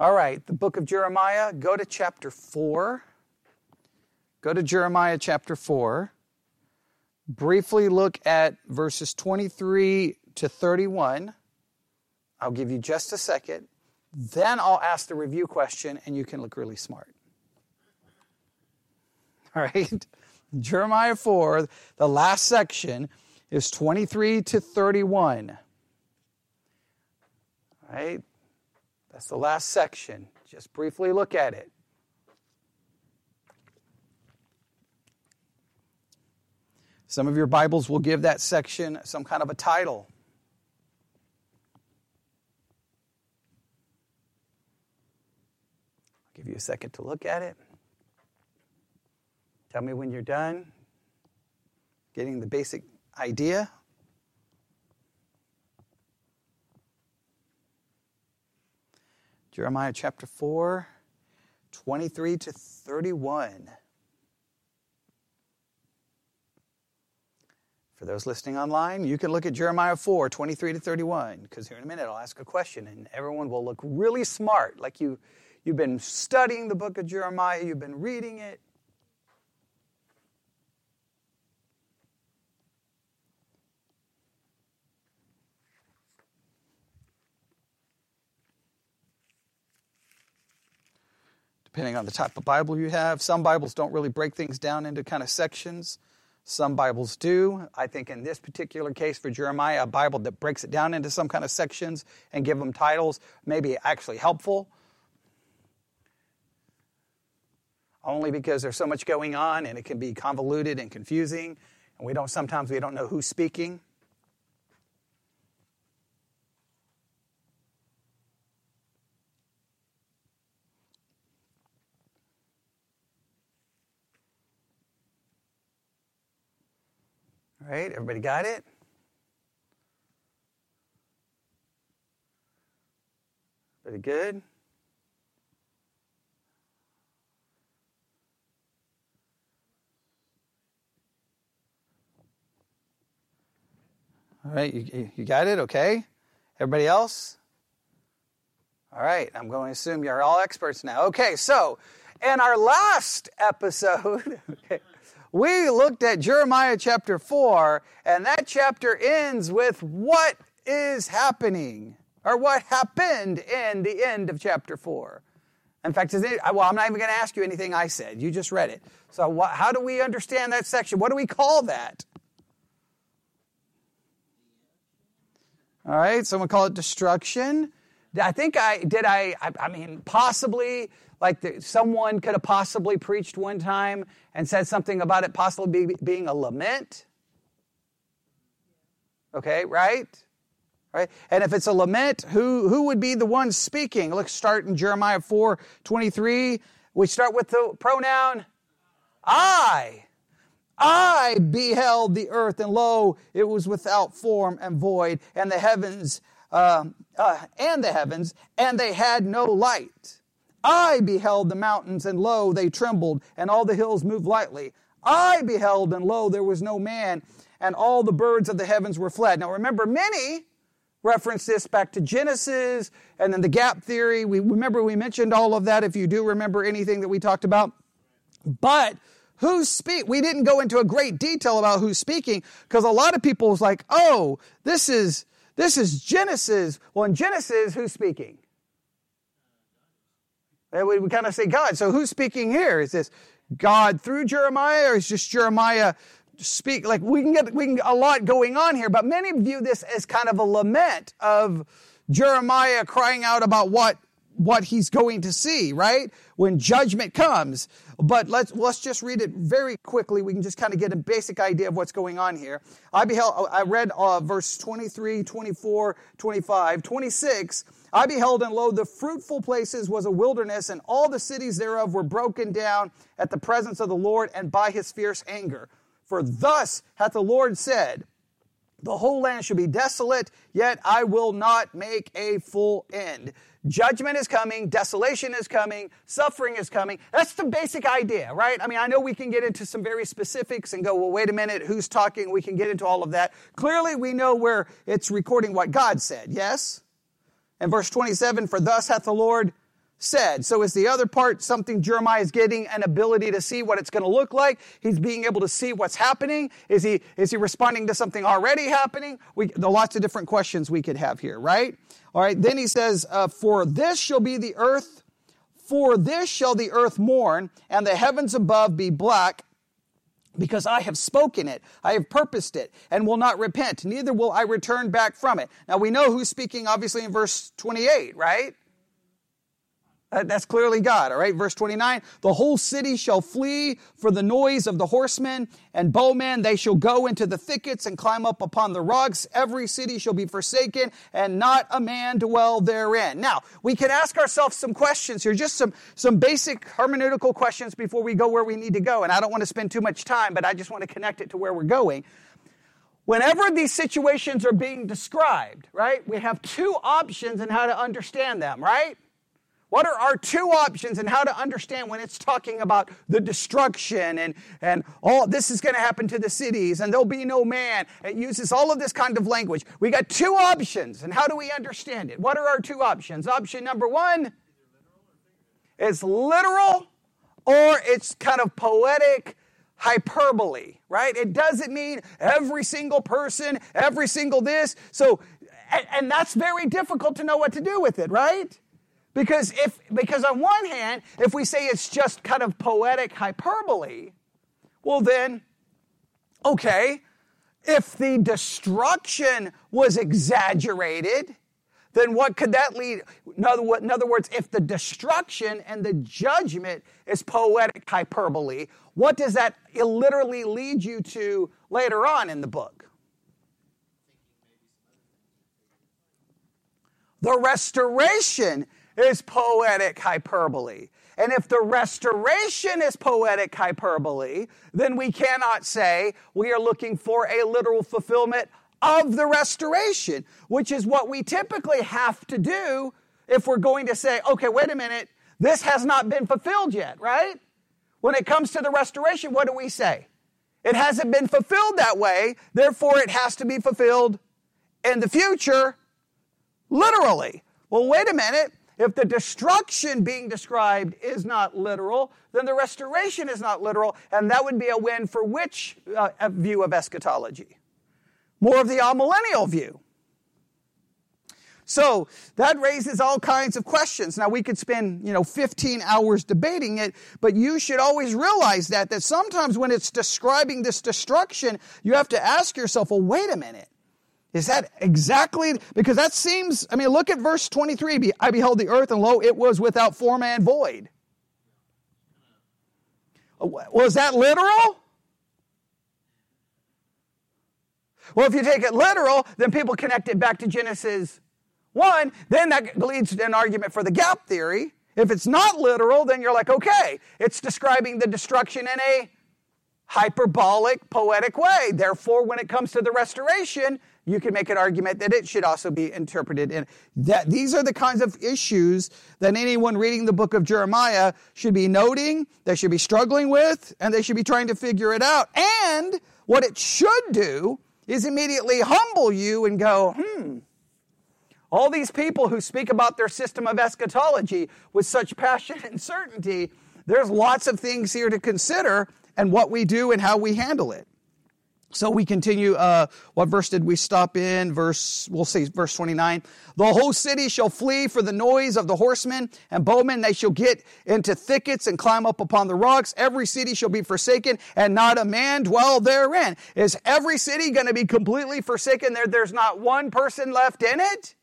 All right, the book of Jeremiah, go to chapter 4. Go to Jeremiah chapter 4. Briefly look at verses 23 to 31. I'll give you just a second. Then I'll ask the review question and you can look really smart. All right? Jeremiah 4, the last section is 23 to 31. All right? That's the last section. Just briefly look at it. Some of your Bibles will give that section some kind of a title. I'll give you a second to look at it. Tell me when you're done getting the basic idea. Jeremiah chapter 4, 23 to 31. For those listening online, you can look at Jeremiah 4, 23 to 31, because here in a minute I'll ask a question and everyone will look really smart, like you, you've been studying the book of Jeremiah, you've been reading it. Depending on the type of Bible you have. Some Bibles don't really break things down into kind of sections. Some Bibles do. I think in this particular case for Jeremiah, a Bible that breaks it down into some kind of sections and give them titles may be actually helpful. Only because there's so much going on and it can be convoluted and confusing, and we don't sometimes we don't know who's speaking. Right? Everybody got it? Pretty good? All right, you, you got it? Okay. Everybody else? All right, I'm going to assume you're all experts now. Okay, so in our last episode, okay, we looked at Jeremiah chapter 4, and that chapter ends with what is happening, or what happened in the end of chapter 4. In fact, it, well, I'm not even going to ask you anything I said. You just read it. So, what, how do we understand that section? What do we call that? All right, someone call it destruction. I think I did. I, I, I mean, possibly like the, someone could have possibly preached one time and said something about it possibly be, being a lament. Okay, right? Right? And if it's a lament, who, who would be the one speaking? Let's start in Jeremiah 4 23. We start with the pronoun I. I beheld the earth, and lo, it was without form and void, and the heavens, uh, uh, and the heavens, and they had no light. I beheld the mountains, and lo, they trembled, and all the hills moved lightly. I beheld, and lo, there was no man, and all the birds of the heavens were fled. Now remember, many reference this back to Genesis and then the gap theory. We remember we mentioned all of that if you do remember anything that we talked about. But who's speak? We didn't go into a great detail about who's speaking because a lot of people was like, "Oh, this is this is Genesis." Well, in Genesis, who's speaking? We, we kind of say God. So who's speaking here? Is this God through Jeremiah or is just Jeremiah speak? Like we can get we can a lot going on here, but many view this as kind of a lament of Jeremiah crying out about what what he's going to see, right? When judgment comes. But let's let's just read it very quickly. We can just kind of get a basic idea of what's going on here. I beheld I read uh, verse 23, 24, 25, 26 I beheld, and lo, the fruitful places was a wilderness, and all the cities thereof were broken down at the presence of the Lord and by his fierce anger. For thus hath the Lord said, The whole land shall be desolate, yet I will not make a full end. Judgment is coming, desolation is coming, suffering is coming. That's the basic idea, right? I mean, I know we can get into some very specifics and go, well, wait a minute, who's talking? We can get into all of that. Clearly, we know where it's recording what God said, yes? And verse 27, for thus hath the Lord said. So is the other part something Jeremiah is getting an ability to see what it's going to look like? He's being able to see what's happening. Is he, is he responding to something already happening? We, lots of different questions we could have here, right? All right. Then he says, uh, for this shall be the earth, for this shall the earth mourn and the heavens above be black because I have spoken it, I have purposed it, and will not repent, neither will I return back from it. Now we know who's speaking obviously in verse 28, right? That's clearly God, all right? Verse 29 The whole city shall flee for the noise of the horsemen and bowmen. They shall go into the thickets and climb up upon the rocks. Every city shall be forsaken, and not a man dwell therein. Now, we can ask ourselves some questions here, just some, some basic hermeneutical questions before we go where we need to go. And I don't want to spend too much time, but I just want to connect it to where we're going. Whenever these situations are being described, right, we have two options in how to understand them, right? What are our two options and how to understand when it's talking about the destruction and, and all this is going to happen to the cities and there'll be no man? It uses all of this kind of language. We got two options and how do we understand it? What are our two options? Option number one is literal or it's kind of poetic hyperbole, right? It doesn't mean every single person, every single this. So, and, and that's very difficult to know what to do with it, right? Because if because on one hand, if we say it's just kind of poetic hyperbole, well then, okay, if the destruction was exaggerated, then what could that lead? In other, words, if the destruction and the judgment is poetic hyperbole, what does that literally lead you to later on in the book? The restoration is poetic hyperbole. And if the restoration is poetic hyperbole, then we cannot say we are looking for a literal fulfillment of the restoration, which is what we typically have to do if we're going to say, okay, wait a minute, this has not been fulfilled yet, right? When it comes to the restoration, what do we say? It hasn't been fulfilled that way, therefore it has to be fulfilled in the future, literally. Well, wait a minute. If the destruction being described is not literal, then the restoration is not literal, and that would be a win for which uh, view of eschatology? More of the amillennial view. So that raises all kinds of questions. Now we could spend, you know, 15 hours debating it, but you should always realize that, that sometimes when it's describing this destruction, you have to ask yourself, well, wait a minute. Is that exactly? Because that seems, I mean, look at verse 23. I beheld the earth, and lo, it was without form and void. Was that literal? Well, if you take it literal, then people connect it back to Genesis 1. Then that leads to an argument for the gap theory. If it's not literal, then you're like, okay, it's describing the destruction in a hyperbolic, poetic way. Therefore, when it comes to the restoration, you can make an argument that it should also be interpreted in that these are the kinds of issues that anyone reading the book of Jeremiah should be noting, they should be struggling with, and they should be trying to figure it out. And what it should do is immediately humble you and go, hmm, all these people who speak about their system of eschatology with such passion and certainty, there's lots of things here to consider and what we do and how we handle it. So we continue. Uh, what verse did we stop in? Verse, we'll see, verse 29. The whole city shall flee for the noise of the horsemen and bowmen. They shall get into thickets and climb up upon the rocks. Every city shall be forsaken and not a man dwell therein. Is every city going to be completely forsaken? There, there's not one person left in it?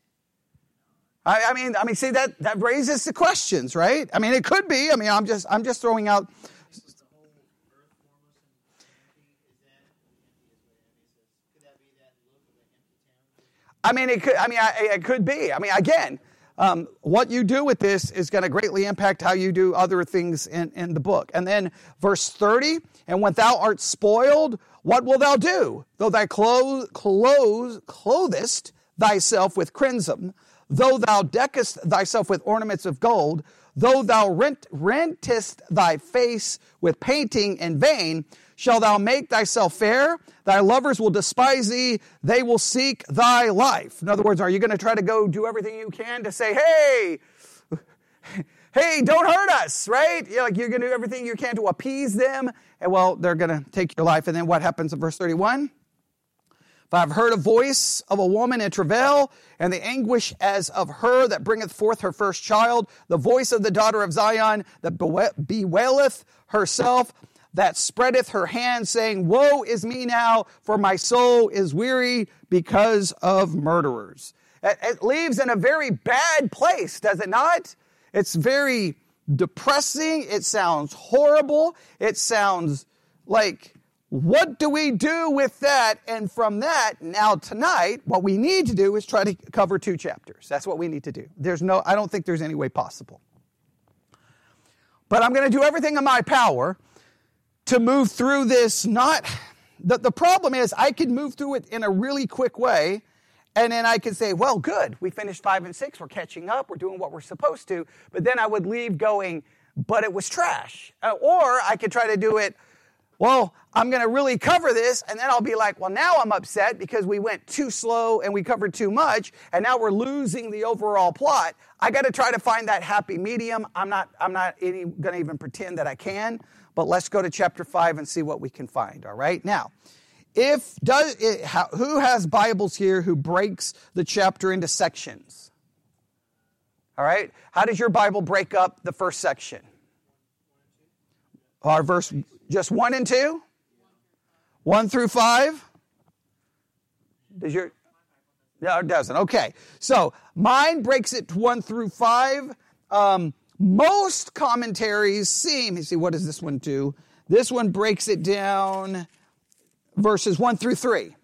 I, I mean, I mean, see that, that raises the questions, right? I mean, it could be. I mean, I'm just, I'm just throwing out I mean, it could, I mean, I, it could be. I mean, again, um, what you do with this is going to greatly impact how you do other things in, in the book. And then verse 30, and when thou art spoiled, what will thou do? Though thy clothes, clothes, clothest thyself with crimson, though thou deckest thyself with ornaments of gold, though thou rent, rentest thy face with painting in vain, shall thou make thyself fair? Thy lovers will despise thee. They will seek thy life. In other words, are you going to try to go do everything you can to say, hey, hey, don't hurt us, right? You're like you're going to do everything you can to appease them, and well, they're going to take your life. And then what happens in verse 31? If I've heard a voice of a woman in travail, and the anguish as of her that bringeth forth her first child, the voice of the daughter of Zion that bewaileth herself, that spreadeth her hand, saying, Woe is me now, for my soul is weary because of murderers. It leaves in a very bad place, does it not? It's very depressing. It sounds horrible. It sounds like what do we do with that? And from that, now tonight, what we need to do is try to cover two chapters. That's what we need to do. There's no, I don't think there's any way possible. But I'm going to do everything in my power to move through this. Not, the, the problem is I can move through it in a really quick way. And then I could say, well, good, we finished five and six, we're catching up, we're doing what we're supposed to. But then I would leave going, but it was trash. Uh, or I could try to do it, well, I'm going to really cover this, and then I'll be like, well, now I'm upset because we went too slow and we covered too much, and now we're losing the overall plot. I got to try to find that happy medium. I'm not, I'm not going to even pretend that I can, but let's go to chapter five and see what we can find. All right, now. If does it, how, who has Bibles here who breaks the chapter into sections? All right, how does your Bible break up the first section? Our verse just one and two? One through five? Does your no, it doesn't. Okay. So mine breaks it to one through five. Um, most commentaries seem, you see, what does this one do? This one breaks it down verses one through three.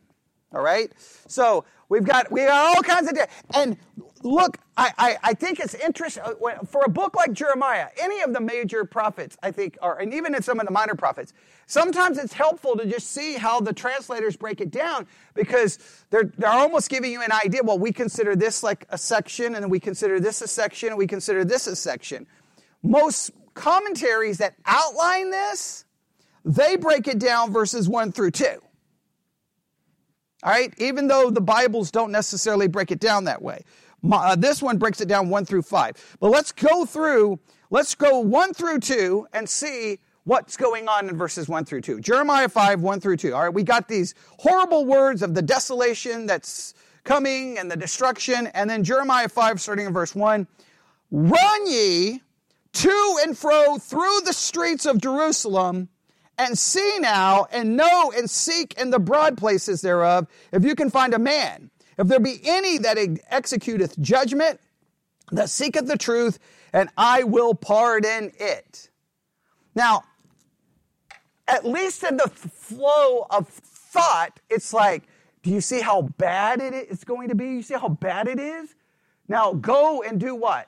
All right. So we've got we got all kinds of and look, I, I, I, think it's interesting uh, for a book like Jeremiah, any of the major prophets, I think, are, and even in some of the minor prophets, sometimes it's helpful to just see how the translators break it down because they're, they're almost giving you an idea. Well, we consider this like a section, and then we consider this a section, and we consider this a section. Most commentaries that outline this, they break it down verses 1 through 2. All right, even though the Bibles don't necessarily break it down that way. Uh, this one breaks it down one through five. But let's go through, let's go one through two and see what's going on in verses one through two. Jeremiah 5, one through two. All right, we got these horrible words of the desolation that's coming and the destruction. And then Jeremiah 5, starting in verse one Run ye to and fro through the streets of Jerusalem and see now and know and seek in the broad places thereof if you can find a man if there be any that executeth judgment, that seeketh the truth, and I will pardon it. Now, at least in the flow of thought, it's like, do you see how bad it is going to be? You see how bad it is? Now go and do what?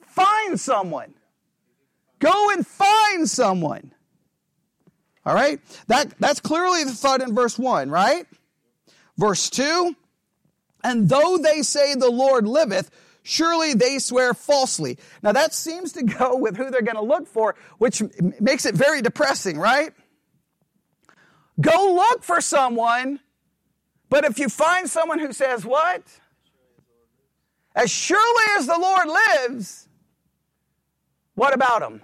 Find someone. Go and find someone. All right? That, that's clearly the thought in verse 1, right? Verse 2 and though they say the Lord liveth, surely they swear falsely. Now that seems to go with who they're going to look for, which makes it very depressing, right? Go look for someone, but if you find someone who says what? As surely as the Lord lives, what about them?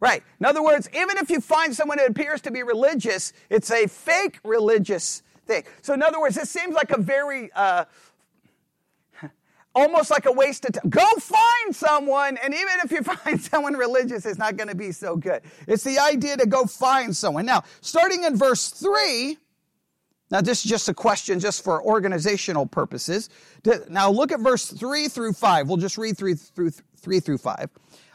Right. In other words, even if you find someone that appears to be religious, it's a fake religious thing. So, in other words, this seems like a very, uh, almost like a waste of time. Go find someone, and even if you find someone religious, it's not going to be so good. It's the idea to go find someone. Now, starting in verse 3, now this is just a question just for organizational purposes. Now, look at verse 3 through 5. We'll just read 3 through, 3 through 5.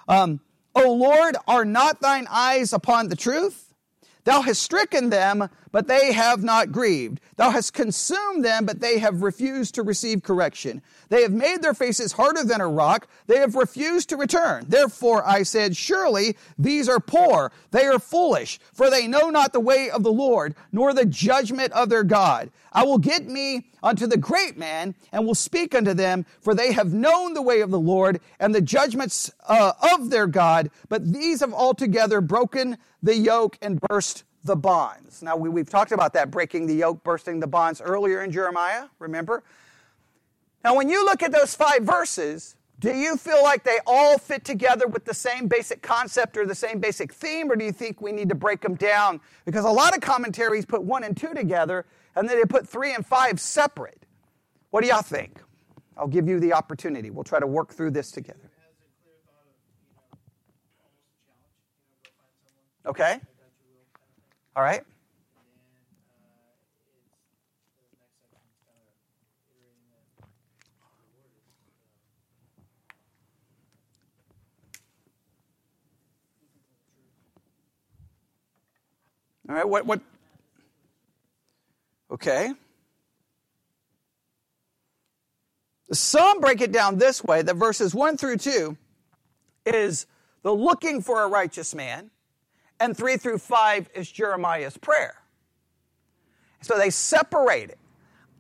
Um, O Lord, are not thine eyes upon the truth? Thou hast stricken them, but they have not grieved. Thou hast consumed them, but they have refused to receive correction. They have made their faces harder than a rock. They have refused to return. Therefore I said, Surely these are poor. They are foolish, for they know not the way of the Lord, nor the judgment of their God. I will get me unto the great man, and will speak unto them, for they have known the way of the Lord, and the judgments uh, of their God. But these have altogether broken the yoke and burst the bonds. Now, we, have talked about that breaking the yoke, bursting the bonds earlier in Jeremiah, remember? Now, when you look at those five verses, do you feel like they all fit together with the same basic concept or the same basic theme, or do you think we need to break them down? Because a lot of commentaries put one and two together, and then they put three and five separate. What do y'all think? I'll give you the opportunity. We'll try to work through this together. Okay? All right? All right, what, what? Okay. Some break it down this way that verses 1 through 2 is the looking for a righteous man, and 3 through 5 is Jeremiah's prayer. So they separate it.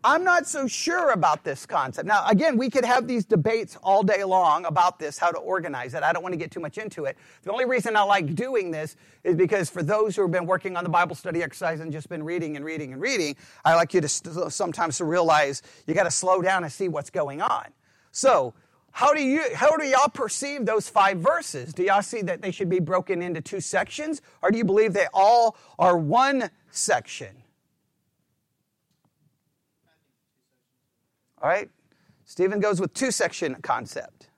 I'm not so sure about this concept. Now, again, we could have these debates all day long about this, how to organize it. I don't want to get too much into it. The only reason I like doing this is because for those who have been working on the Bible study exercise and just been reading and reading and reading, I like you to st- sometimes to realize you got to slow down and see what's going on. So, how do you how do y'all perceive those five verses? Do y'all see that they should be broken into two sections, or do you believe they all are one section? All right? Stephen goes with two section concept.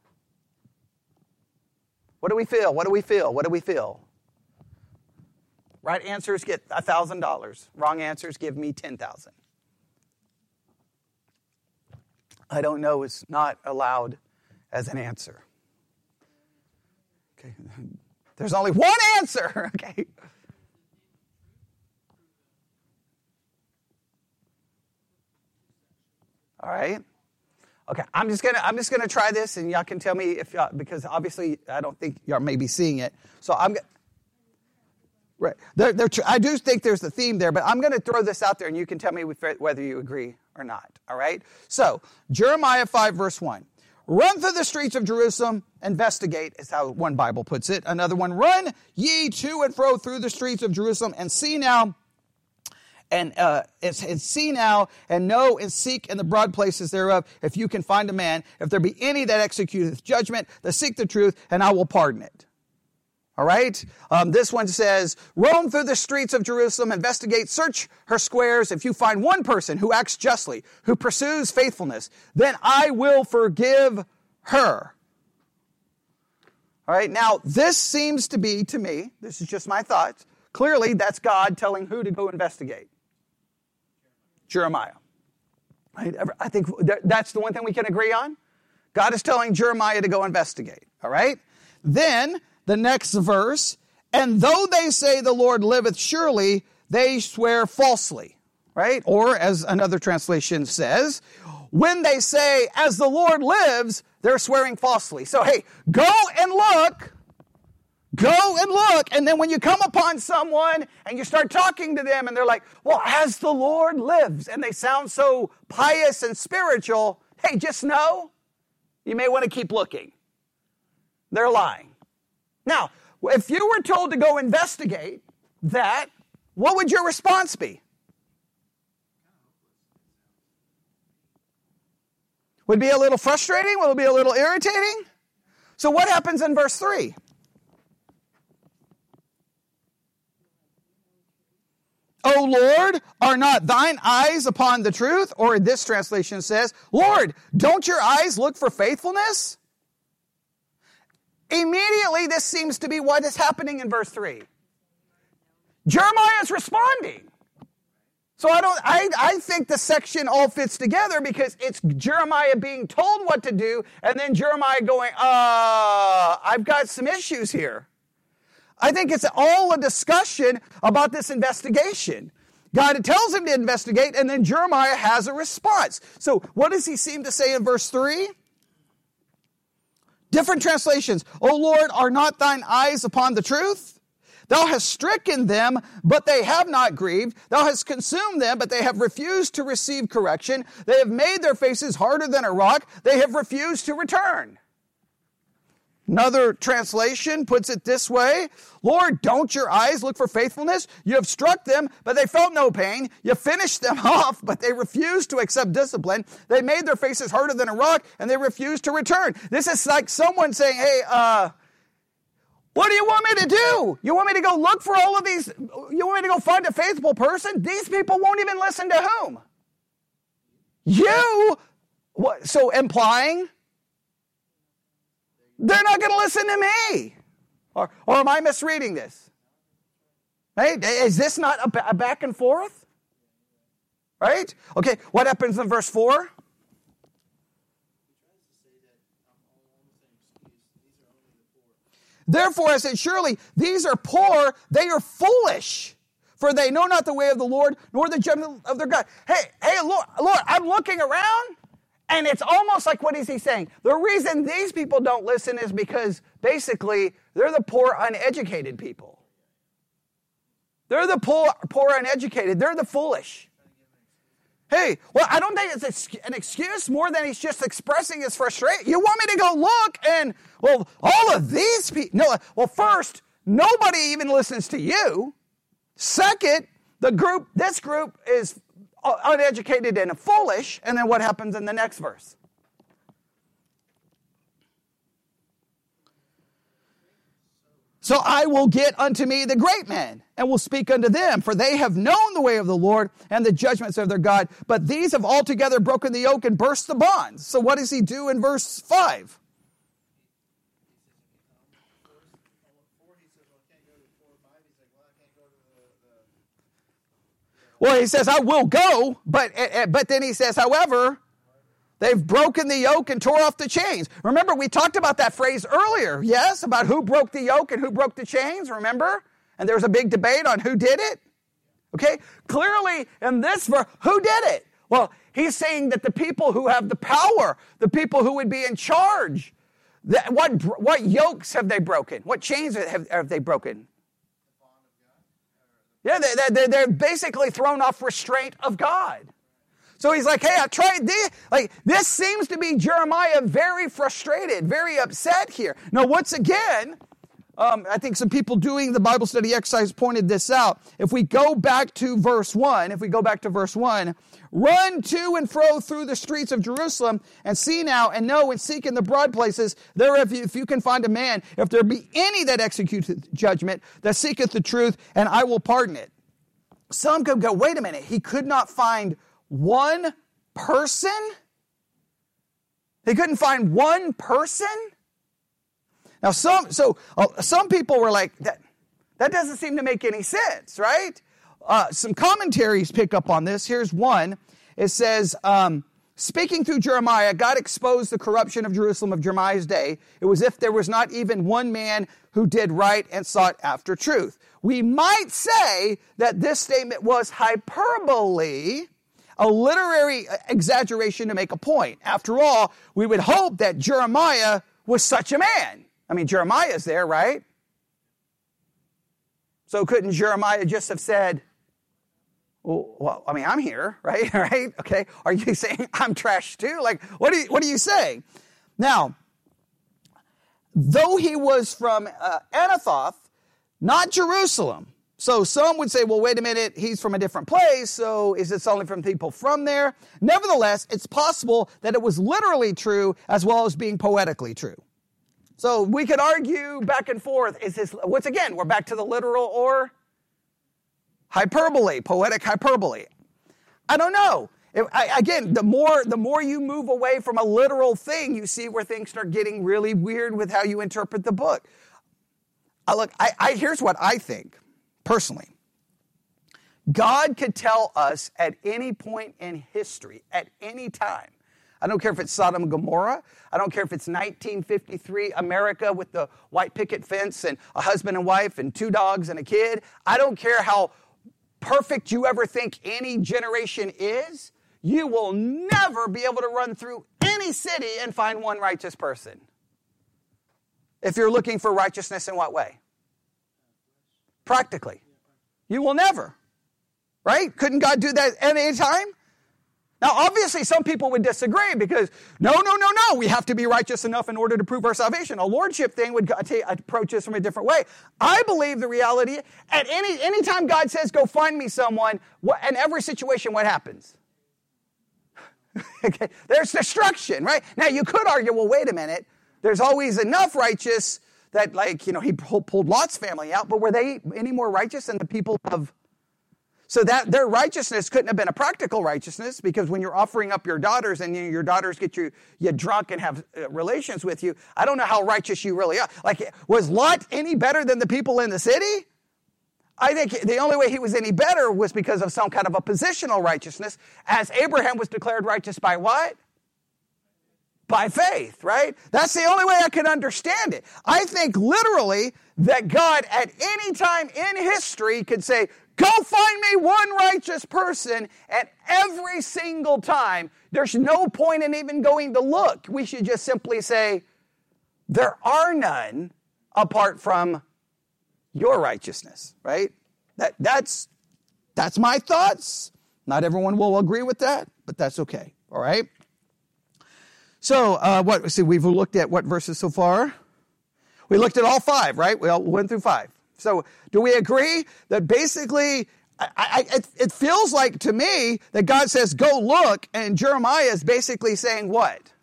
What do we feel? What do we feel? What do we feel? Right answers get $1,000. Wrong answers give me 10,000. I don't know is not allowed as an answer. Okay. There's only one answer, okay? All right. Okay, I'm just gonna I'm just gonna try this, and y'all can tell me if y'all because obviously I don't think y'all may be seeing it. So I'm right. They're, they're, I do think there's a theme there, but I'm to throw this out there, and you can tell me whether you agree or not. All right. So Jeremiah five verse one. Run through the streets of Jerusalem, investigate, is how one Bible puts it. Another one, run ye to and fro through the streets of Jerusalem, and see now and, uh, and, and see now and know and seek in the broad places thereof if you can find a man, if there be any that executeth judgment, that seek the truth, and I will pardon it. All right? Um, this one says, roam through the streets of Jerusalem, investigate, search her squares. If you find one person who acts justly, who pursues faithfulness, then I will forgive her. All right, now this seems to be, to me, this is just my thoughts, clearly that's God telling who to go investigate. Jeremiah. Right? I think that's the one thing we can agree on. God is telling Jeremiah to go investigate. All right? Then the next verse, and though they say the Lord liveth surely, they swear falsely. Right? Or as another translation says, when they say, as the Lord lives, they're swearing falsely. So, hey, go and look Go and look. And then when you come upon someone and you start talking to them and they're like, well, as the Lord lives, and they sound so pious and spiritual, hey, just know you may want to keep looking. They're lying. Now, if you were told to go investigate that, what would your response be? Would be a little frustrating? Would it be a little irritating? So, what happens in verse 3? O Lord, are not thine eyes upon the truth? Or this translation says, Lord, don't your eyes look for faithfulness? Immediately, this seems to be what is happening in verse 3. Jeremiah is responding. So I don't I, I think the section all fits together because it's Jeremiah being told what to do, and then Jeremiah going, uh, I've got some issues here. I think it's all a discussion about this investigation. God tells him to investigate, and then Jeremiah has a response. So, what does he seem to say in verse 3? Different translations. O Lord, are not thine eyes upon the truth? Thou hast stricken them, but they have not grieved. Thou hast consumed them, but they have refused to receive correction. They have made their faces harder than a rock. They have refused to return. Another translation puts it this way Lord, don't your eyes look for faithfulness? You have struck them, but they felt no pain. You finished them off, but they refused to accept discipline. They made their faces harder than a rock, and they refused to return. This is like someone saying, Hey, uh, what do you want me to do? You want me to go look for all of these? You want me to go find a faithful person? These people won't even listen to whom? You? What, so implying they're not going to listen to me. Or, or am I misreading this? Right? Is this not a, back and forth? Right? Okay, what happens in verse 4? Therefore, I said, surely these are poor, they are foolish, for they know not the way of the Lord, nor the judgment of their God. Hey, hey, Lord, Lord, I'm looking around, and it's almost like what is he saying? The reason these people don't listen is because basically they're the poor, uneducated people. They're the poor, poor uneducated. They're the foolish. Hey, well, I don't think it's an excuse more than he's just expressing his frustration. You want me to go look and, well, all of these people. No, well, first, nobody even listens to you. Second, the group, this group is uneducated and foolish. And then what happens in the next verse? So I will get unto me the great men and will speak unto them, for they have known the way of the Lord and the judgments of their God. But these have altogether broken the yoke and burst the bonds. So what does he do in verse 5? Well, he says, I will go, but, eh, eh, but then he says, however, they've broken the yoke and tore off the chains. Remember, we talked about that phrase earlier, yes, about who broke the yoke and who broke the chains, remember? And there was a big debate on who did it. Okay, clearly in this verse, who did it? Well, he's saying that the people who have the power, the people who would be in charge, that, what, what yokes have they broken? What chains have, have they broken? Yeah, they, they're basically thrown off restraint of God. So he's like, hey, I tried this. Like, this seems to be Jeremiah very frustrated, very upset here. Now, once again, um, I think some people doing the Bible study exercise pointed this out. If we go back to verse 1, if we go back to verse 1, run to and fro through the streets of Jerusalem and see now and know and seek in the broad places there if you, if you can find a man, if there be any that executeth judgment, that seeketh the truth, and I will pardon it. Some could go, wait a minute, he could not find one person? He couldn't find one person? Now, some so uh, some people were like that. That doesn't seem to make any sense, right? Uh, some commentaries pick up on this. Here's one. It says, um, speaking through Jeremiah, God exposed the corruption of Jerusalem of Jeremiah's day. It was if there was not even one man who did right and sought after truth. We might say that this statement was hyperbole, a literary exaggeration to make a point. After all, we would hope that Jeremiah was such a man. I mean, Jeremiah's there, right? So couldn't Jeremiah just have said, well, well, I mean, I'm here, right? right? Okay. Are you saying I'm trash too? Like, what do you, what are you saying? Now, though he was from uh, Anathoth, not Jerusalem. So some would say, well, wait a minute, he's from a different place, so is this only from people from there? Nevertheless, it's possible that it was literally true as well as being poetically true. So we could argue back and forth. Is this, once again, we're back to the literal or hyperbole, poetic hyperbole. I don't know. I, again, the more, the more you move away from a literal thing, you see where things start getting really weird with how you interpret the book. I look, I, I, here's what I think, personally. God could tell us at any point in history, at any time, I don't care if it's Sodom and Gomorrah. I don't care if it's 1953 America with the white picket fence and a husband and wife and two dogs and a kid. I don't care how perfect you ever think any generation is. You will never be able to run through any city and find one righteous person. If you're looking for righteousness in what way? Practically. You will never. Right? Couldn't God do that at any time? Now, obviously, some people would disagree because no, no, no, no, we have to be righteous enough in order to prove our salvation. A lordship thing would approach this from a different way. I believe the reality at any time God says, "Go find me someone," what, in every situation, what happens? okay, there's destruction, right? Now, you could argue, well, wait a minute. There's always enough righteous that, like, you know, he pulled Lot's family out, but were they any more righteous than the people of so that their righteousness couldn't have been a practical righteousness because when you're offering up your daughters and you your daughters get you, you drunk and have uh, relations with you, I don't know how righteous you really are. Like, was Lot any better than the people in the city? I think the only way he was any better was because of some kind of a positional righteousness, as Abraham was declared righteous by what? By faith, right? That's the only way I can understand it. I think literally that God at any time in history could say, Go find me one righteous person at every single time. There's no point in even going to look. We should just simply say, There are none apart from your righteousness, right? That, that's, that's my thoughts. Not everyone will agree with that, but that's okay, all right? So, uh, what, see, we've looked at what verses so far? We looked at all five, right? We all went through five. So, do we agree that basically I, I, it, it, feels like to me that God says, go look, and Jeremiah is basically saying what?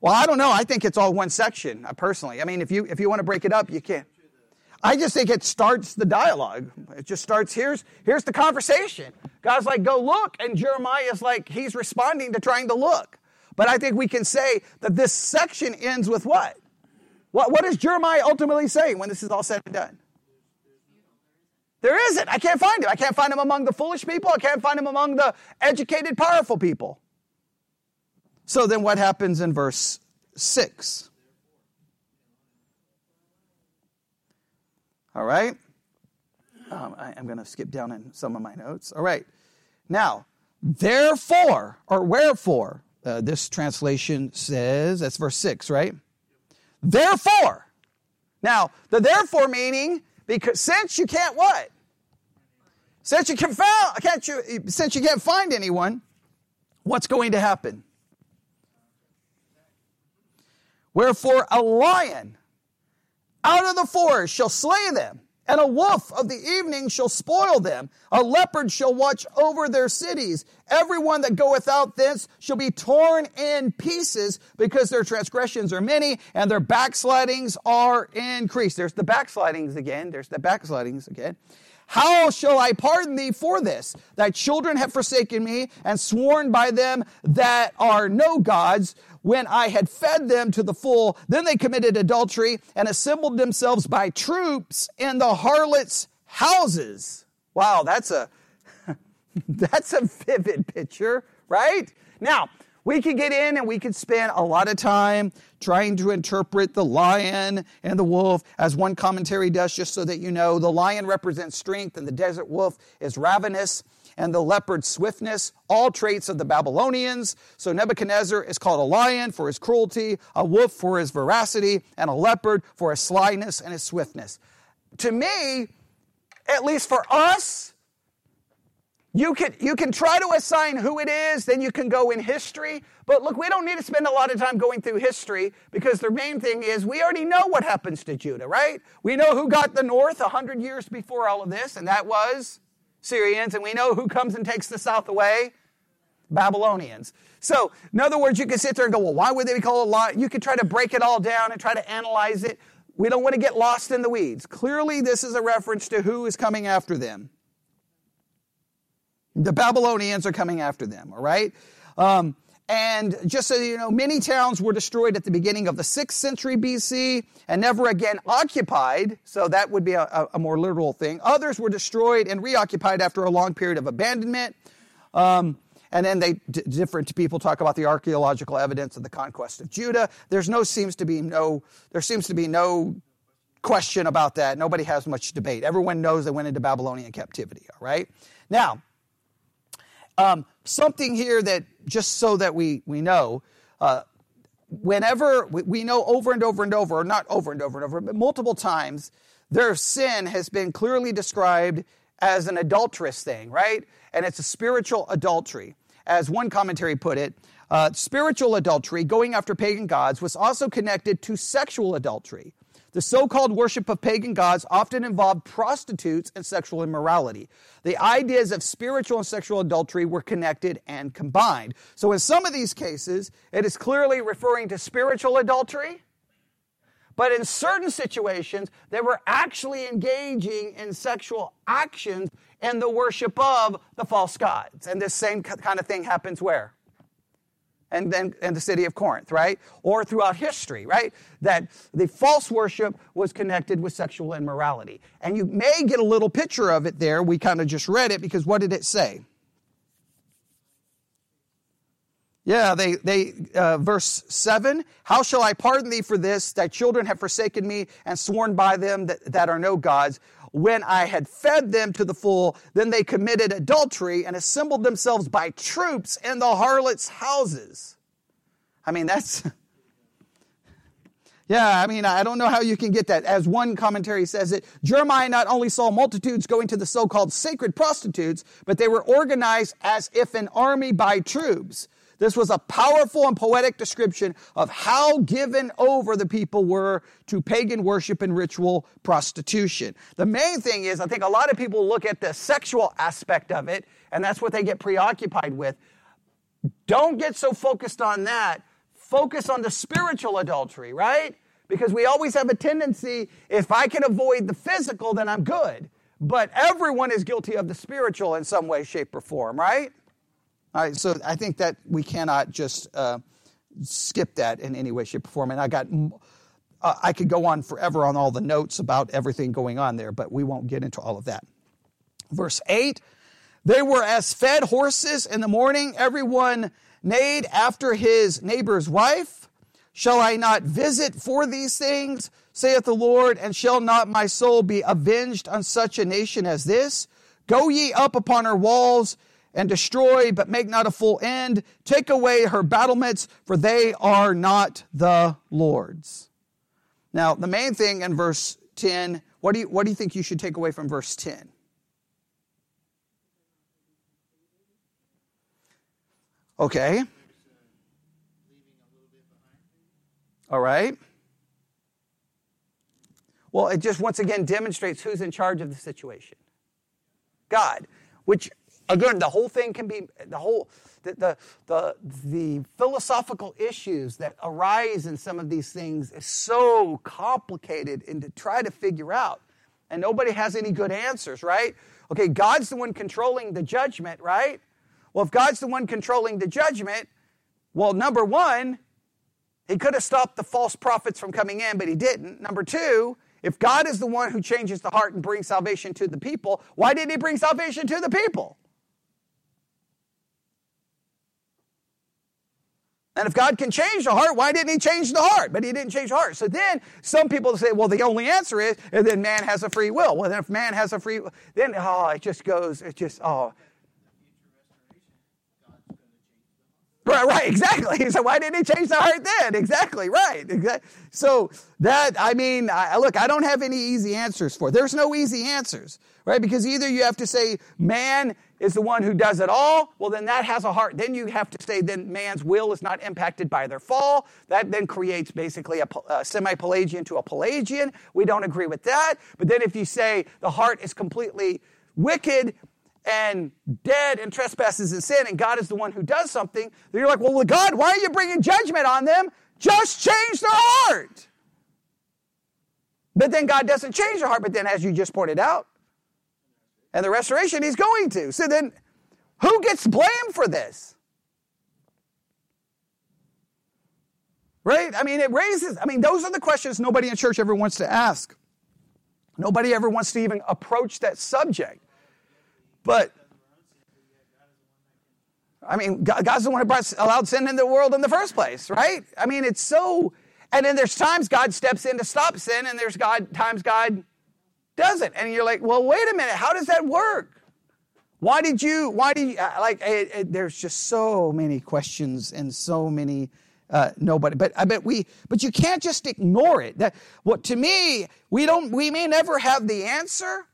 Well, I don't know. I think it's all one section, uh, personally. I mean, if you, if you want to break it up, you can. I just think it starts the dialogue. It just starts, here's, here's the conversation. God's like, go look, and Jeremiah is like, he's responding to trying to look. But I think we can say that this section ends with what? What, what is Jeremiah ultimately saying when this is all said and done? There isn't. I can't find him. I can't find him among the foolish people. I can't find him among the educated, powerful people. So then what happens in verse 6? All right. Um, I, am going to skip down in some of my notes. All right. Now, therefore, or wherefore, uh, this translation says, that's verse 6, right? Therefore. Now, the therefore meaning, because since you can't what? Since you can found, can't you, since you can't find anyone, what's going to happen? Wherefore a lion out of the forest shall slay them and a wolf of the evening shall spoil them. A leopard shall watch over their cities. Everyone that goeth out thence shall be torn in pieces because their transgressions are many and their backslidings are increased. There's the backslidings again. There's the backslidings again. How shall I pardon thee for this? Thy children have forsaken me and sworn by them that are no gods when I had fed them to the full. Then they committed adultery and assembled themselves by troops in the harlots' houses. Wow, that's a, that's a vivid picture, right? Now, we could get in and we could spend a lot of time trying to interpret the lion and the wolf, as one commentary does, just so that you know. The lion represents strength, and the desert wolf is ravenous, and the leopard's swiftness, all traits of the Babylonians. So Nebuchadnezzar is called a lion for his cruelty, a wolf for his veracity, and a leopard for his slyness and his swiftness. To me, at least for us, you can, you can try to assign who it is, then you can go in history. But look, we don't need to spend a lot of time going through history because the main thing is we already know what happens to Judah, right? We know who got the north 100 years before all of this, and that was Assyrians. And we know who comes and takes the south away Babylonians. So, in other words, you can sit there and go, well, why would they be called a lot? You could try to break it all down and try to analyze it. We don't want to get lost in the weeds. Clearly, this is a reference to who is coming after them. The Babylonians are coming after them, all right? Um, and just so you know, many towns were destroyed at the beginning of the 6th century BC and never again occupied, so that would be a, a more literal thing. Others were destroyed and reoccupied after a long period of abandonment. Um, and then they d- different people talk about the archaeological evidence of the conquest of Judah. There's no seems to be no there seems to be no question about that. Nobody has much debate. Everyone knows they went into Babylonian captivity. All right. Now, um, something here that just so that we, we know, uh, whenever we, we know over and over and over, or not over and over and over, but multiple times, their sin has been clearly described as an adulterous thing, right? And it's a spiritual adultery. As one commentary put it, uh, spiritual adultery, going after pagan gods, was also connected to sexual adultery. The so called worship of pagan gods often involved prostitutes and sexual immorality. The ideas of spiritual and sexual adultery were connected and combined. So, in some of these cases, it is clearly referring to spiritual adultery, but in certain situations, they were actually engaging in sexual actions and the worship of the false gods. And this same kind of thing happens where? And then and the city of Corinth, right? Or throughout history, right? That the false worship was connected with sexual immorality. And you may get a little picture of it there. We kind of just read it because what did it say? Yeah, they, they uh, verse 7 How shall I pardon thee for this? Thy children have forsaken me and sworn by them that, that are no gods when I had fed them to the full, then they committed adultery and assembled themselves by troops in the harlots' houses. I mean, that's. Yeah, I mean, I don't know how you can get that. As one commentary says it, Jeremiah not only saw multitudes going to the so called sacred prostitutes, but they were organized as if an army by troops. This was a powerful and poetic description of how given over the people were to pagan worship and ritual prostitution. The main thing is, I think a lot of people look at the sexual aspect of it, and that's what they get preoccupied with. Don't get so focused on that. Focus on the spiritual adultery, right? Because we always have a tendency, if I can avoid the physical, then I'm good. But everyone is guilty of the spiritual in some way, shape, or form, right? All right, so I think that we cannot just uh, skip that in any way, shape, or form. And I got, uh, I could go on forever on all the notes about everything going on there, but we won't get into all of that. Verse 8 They were as fed horses in the morning, everyone neighed after his neighbor's wife. Shall I not visit for these things, saith the Lord, and shall not my soul be avenged on such a nation as this? Go ye up upon her walls and destroy, but make not a full end. Take away her battlements, for they are not the Lord's. Now, the main thing in verse 10, what do you, what do you think you should take away from verse 10? Okay. All right. Well, it just once again demonstrates who's in charge of the situation God, which Again, the whole thing can be the whole the, the, the, the, philosophical issues that arise in some of these things is so complicated and to try to figure out. And nobody has any good answers, right? Okay, God's the one controlling the judgment, right? Well, if God's the one controlling the judgment, well, number one, he could have stopped the false prophets from coming in, but he didn't. Number two, if God is the one who changes the heart and brings salvation to the people, why didn't he bring salvation to the people? And if God can change the heart, why didn't He change the heart? But He didn't change the heart. So then some people say, well, the only answer is, and then man has a free will. Well, then if man has a free will, then, oh, it just goes, it just, oh. Right, right, exactly. So why didn't he change the heart then? Exactly, right. Exactly. So that, I mean, I, look, I don't have any easy answers for it. There's no easy answers, right? Because either you have to say man is the one who does it all, well, then that has a heart. Then you have to say, then man's will is not impacted by their fall. That then creates basically a, a semi Pelagian to a Pelagian. We don't agree with that. But then if you say the heart is completely wicked and dead and trespasses and sin, and God is the one who does something, then you're like, well, God, why are you bringing judgment on them? Just change their heart. But then God doesn't change their heart. But then, as you just pointed out, and the restoration he's going to. So then, who gets blamed for this? Right? I mean, it raises, I mean, those are the questions nobody in church ever wants to ask. Nobody ever wants to even approach that subject. But, I mean, God's the one who brought, allowed sin in the world in the first place, right? I mean, it's so, and then there's times God steps in to stop sin, and there's God, times God doesn't. And you're like, well, wait a minute, how does that work? Why did you, why did you, uh, like, it, it, there's just so many questions and so many, uh, nobody, but I bet we, but you can't just ignore it. That, what to me, we don't, we may never have the answer,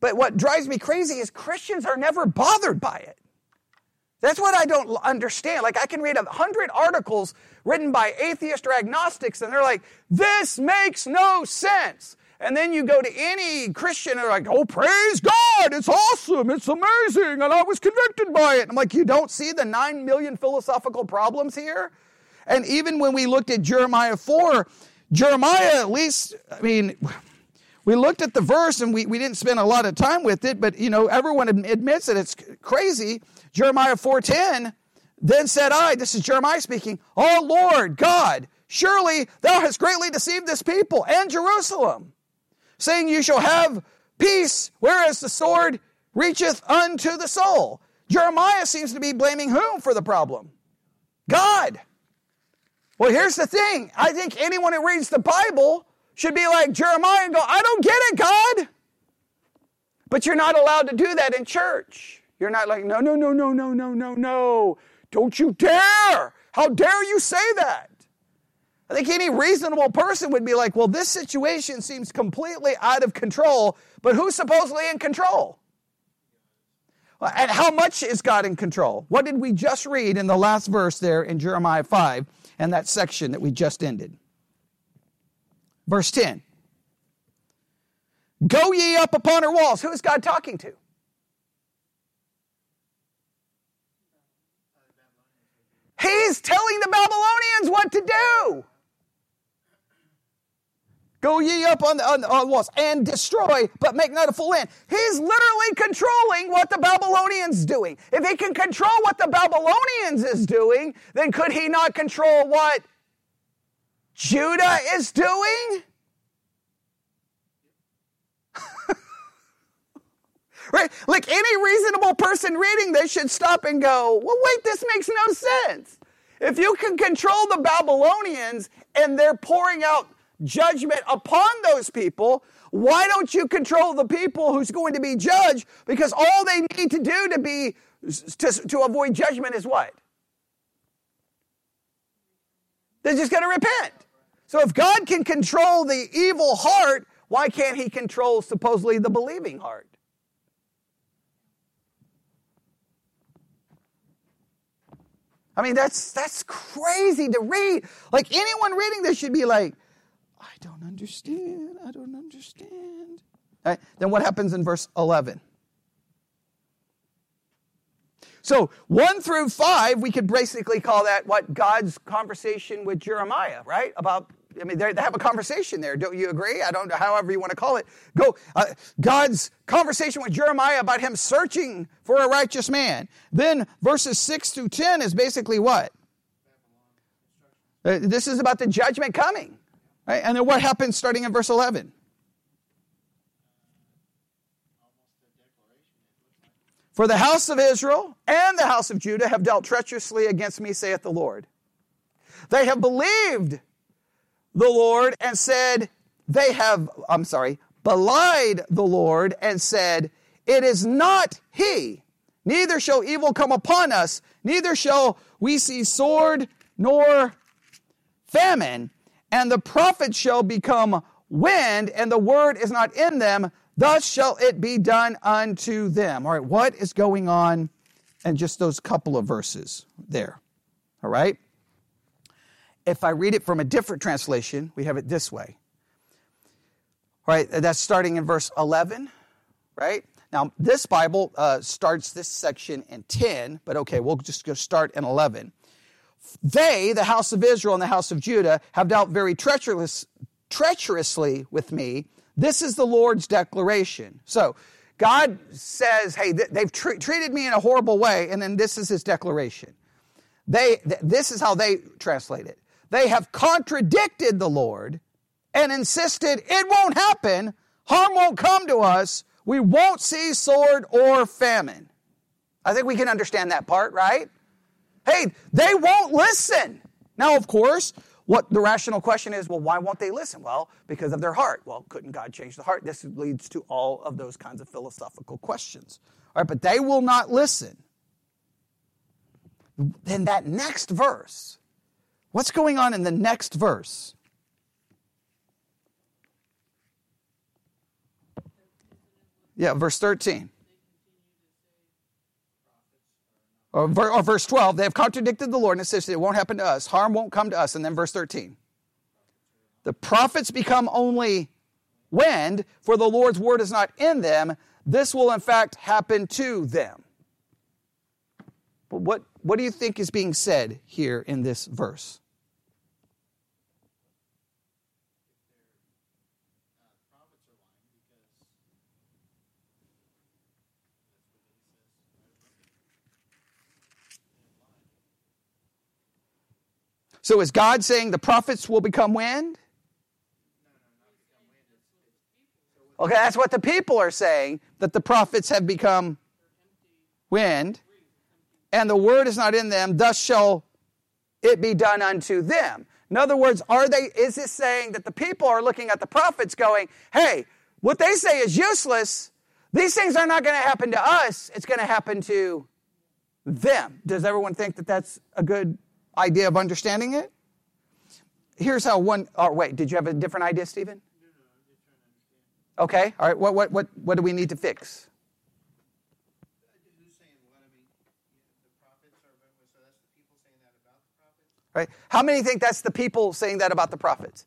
But what drives me crazy is Christians are never bothered by it. That's what I don't understand. Like, I can read a hundred articles written by atheists or agnostics, and they're like, this makes no sense. And then you go to any Christian and they're like, oh, praise God, it's awesome, it's amazing, and I was convicted by it. I'm like, you don't see the nine million philosophical problems here? And even when we looked at Jeremiah 4, Jeremiah, at least, I mean, we looked at the verse and we, we didn't spend a lot of time with it, but you know, everyone admits that it's crazy. Jeremiah 4:10, then said I, this is Jeremiah speaking, Oh Lord God, surely thou hast greatly deceived this people and Jerusalem saying, You shall have peace, whereas the sword reacheth unto the soul. Jeremiah seems to be blaming whom for the problem? God. Well, here's the thing. I think anyone who reads the Bible should be like Jeremiah and go, I don't get it, God. But you're not allowed to do that in church. You're not like, no, no, no, no, no, no, no, no. Don't you dare. How dare you say that? I think any reasonable person would be like, well, this situation seems completely out of control, but who's supposedly in control? And how much is God in control? What did we just read in the last verse there in Jeremiah 5 and that section that we just ended? Verse 10. Go ye up upon her walls. Who is God talking to? He's telling the Babylonians what to do. Go ye up on the, on, on walls and destroy, but make not a full end. He's literally controlling what the Babylonians doing. If he can control what the Babylonians is doing, then could he not control what Judah is doing? right? Like any reasonable person reading this should stop and go, well, wait, this makes no sense. If you can control the Babylonians and they're pouring out judgment upon those people, why don't you control the people who's going to be judged? Because all they need to do to be to, to avoid judgment is what? They're just going to repent. So if God can control the evil heart, why can't he control supposedly the believing heart? I mean, that's that's crazy to read. Like anyone reading this should be like, I don't understand. I don't understand. Then what happens in verse 11? So, 1 through 5, we could basically call that what God's conversation with Jeremiah, right? About, I mean, they have a conversation there. Don't you agree? I don't know, however you want to call it. Go, uh, God's conversation with Jeremiah about him searching for a righteous man. Then verses 6 through 10 is basically what? Uh, this is about the judgment coming. Right? And then what happens starting in verse 11? For the house of Israel and the house of Judah have dealt treacherously against me, saith the Lord. They have believed the Lord and said, they have, I'm sorry, belied the Lord and said, It is not He, neither shall evil come upon us, neither shall we see sword nor famine and the prophets shall become wind, and the word is not in them, thus shall it be done unto them. All right, what is going on in just those couple of verses there? All right? If I read it from a different translation, we have it this way. All right, that's starting in verse 11, right? Now, this Bible uh, starts this section in 10, but okay, we'll just go start in 11. They, the house of Israel and the house of Judah, have dealt very treacherous, treacherously with me. This is the Lord's declaration. So, God says, hey, they've tr- treated me in a horrible way, and then this is his declaration. They, th- this is how they translate it. They have contradicted the Lord and insisted it won't happen, harm won't come to us, we won't see sword or famine. I think we can understand that part, right? Hey, they won't listen. Now, of course, what the rational question is, well, why won't they listen? Well, because of their heart. Well, couldn't God change the heart? This leads to all of those kinds of philosophical questions. All right, but they will not listen. Then that next verse, what's going on in the next verse? Yeah, verse 13. Or, verse 12, they have contradicted the Lord and it says it won't happen to us. Harm won't come to us. And then verse 13. The prophets become only wind, for the Lord's word is not in them. This will in fact happen to them. But what, what do you think is being said here in this verse? So is God saying the prophets will become wind? Okay, that's what the people are saying, that the prophets have become wind, and the word is not in them, thus shall it be done unto them. In other words, are they is this saying that the people are looking at the prophets going, hey, what they say is useless. These things are not going to happen to us. It's going to happen to them. Does everyone think that that's a good idea of understanding it? Here's how one, oh, wait, did you have a different idea, Stephen? Okay, all right, what, what, what, what do we need to fix? Right? How many think that's the people saying that about the prophets?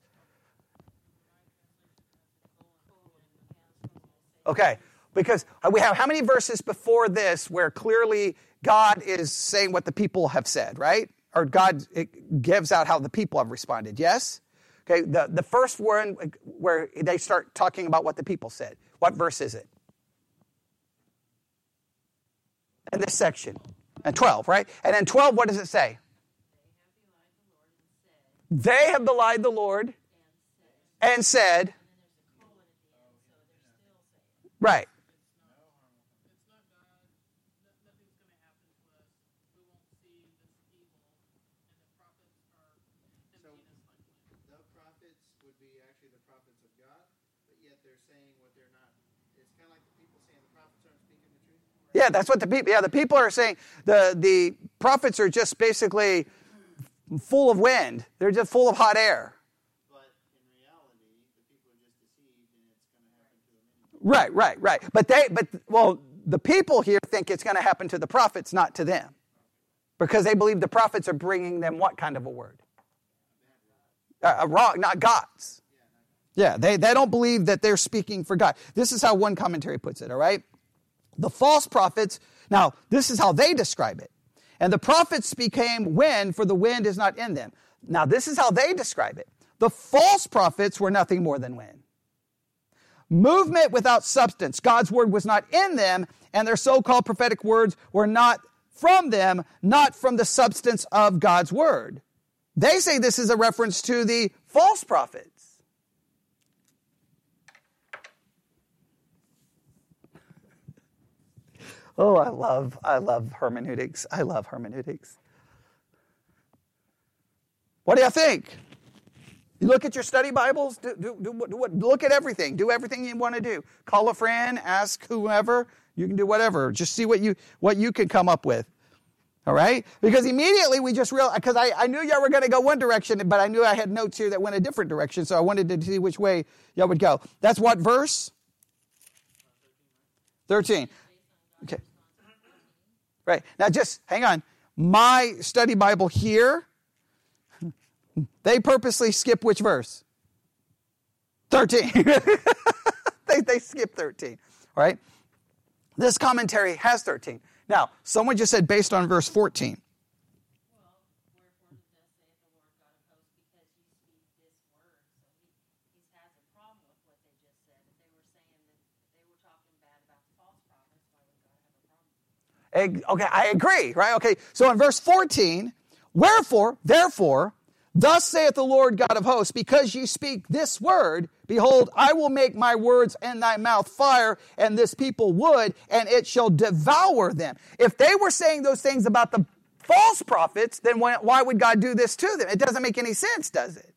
Okay, because we have how many verses before this where clearly God is saying what the people have said, right? Or God gives out how the people have responded. Yes? Okay, the, the first one where they start talking about what the people said. What verse is it? In this section. And 12, right? And in 12, what does it say? They have belied the Lord and said, right. Yeah, that's what the people. Yeah, the people are saying the the prophets are just basically full of wind. They're just full of hot air. Right, right, right. But they, but well, the people here think it's going to happen to the prophets, not to them, because they believe the prophets are bringing them what kind of a word? Uh, a wrong, not God's. Yeah, they, they don't believe that they're speaking for God. This is how one commentary puts it, all right? The false prophets, now, this is how they describe it. And the prophets became wind, for the wind is not in them. Now, this is how they describe it. The false prophets were nothing more than wind. Movement without substance. God's word was not in them, and their so called prophetic words were not from them, not from the substance of God's word. They say this is a reference to the false prophets. Oh, I love, I love hermeneutics. I love hermeneutics. What do you think? You look at your study Bibles, do, do, do, do, look at everything. Do everything you want to do. Call a friend, ask whoever. You can do whatever. Just see what you, what you can come up with. All right? Because immediately we just realized, because I, I knew y'all were going to go one direction, but I knew I had notes here that went a different direction, so I wanted to see which way y'all would go. That's what verse? 13. Okay. Right. Now just hang on. My study Bible here, they purposely skip which verse? 13. they, they skip 13. All right. This commentary has 13. Now, someone just said based on verse 14. Okay, I agree, right? Okay, so in verse 14, wherefore, therefore, thus saith the Lord God of hosts, because ye speak this word, behold, I will make my words in thy mouth fire, and this people wood, and it shall devour them. If they were saying those things about the false prophets, then why would God do this to them? It doesn't make any sense, does it?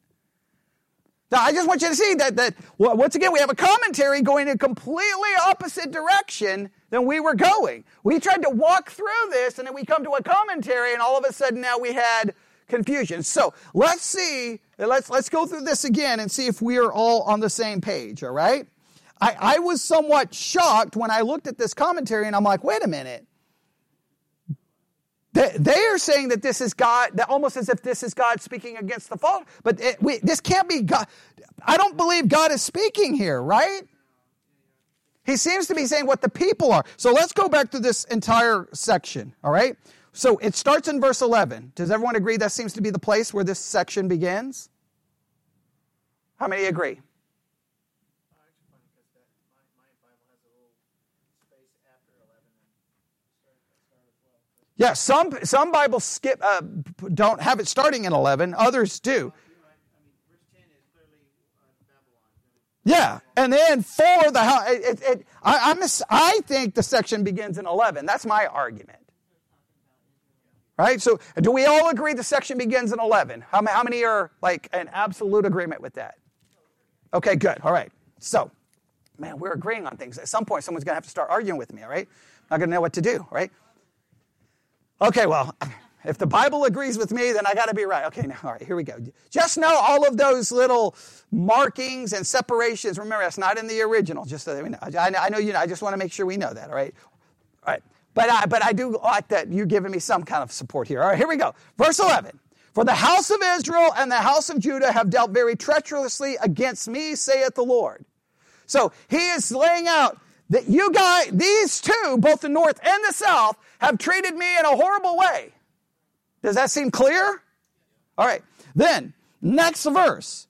Now, I just want you to see that, that once again, we have a commentary going in a completely opposite direction than we were going. We tried to walk through this, and then we come to a commentary, and all of a sudden now we had confusion. So let's see, let's, let's go through this again and see if we are all on the same page, all right? I, I was somewhat shocked when I looked at this commentary and I'm like, wait a minute. They, they are saying that this is God, that almost as if this is God speaking against the fault. But it, we, this can't be God. I don't believe God is speaking here, right? He seems to be saying what the people are. So let's go back to this entire section, all right? So it starts in verse 11. Does everyone agree that seems to be the place where this section begins? How many agree? Yeah, some some Bibles skip uh, don't have it starting in eleven. Others do. Yeah, and then for the house, it, it, I, I'm, I think the section begins in eleven. That's my argument. Right. So, do we all agree the section begins in eleven? How, how many are like in absolute agreement with that? Okay, good. All right. So, man, we're agreeing on things. At some point, someone's going to have to start arguing with me. All right. I'm not going to know what to do. Right. Okay, well, if the Bible agrees with me, then I got to be right. Okay, now, all right, here we go. Just know all of those little markings and separations. Remember, that's not in the original, just so that we know. I, I know you know, I just want to make sure we know that, all right? All right. But I, but I do like that you're giving me some kind of support here. All right, here we go. Verse 11. For the house of Israel and the house of Judah have dealt very treacherously against me, saith the Lord. So he is laying out that you guys, these two, both the north and the south, have treated me in a horrible way. Does that seem clear? All right. Then, next verse.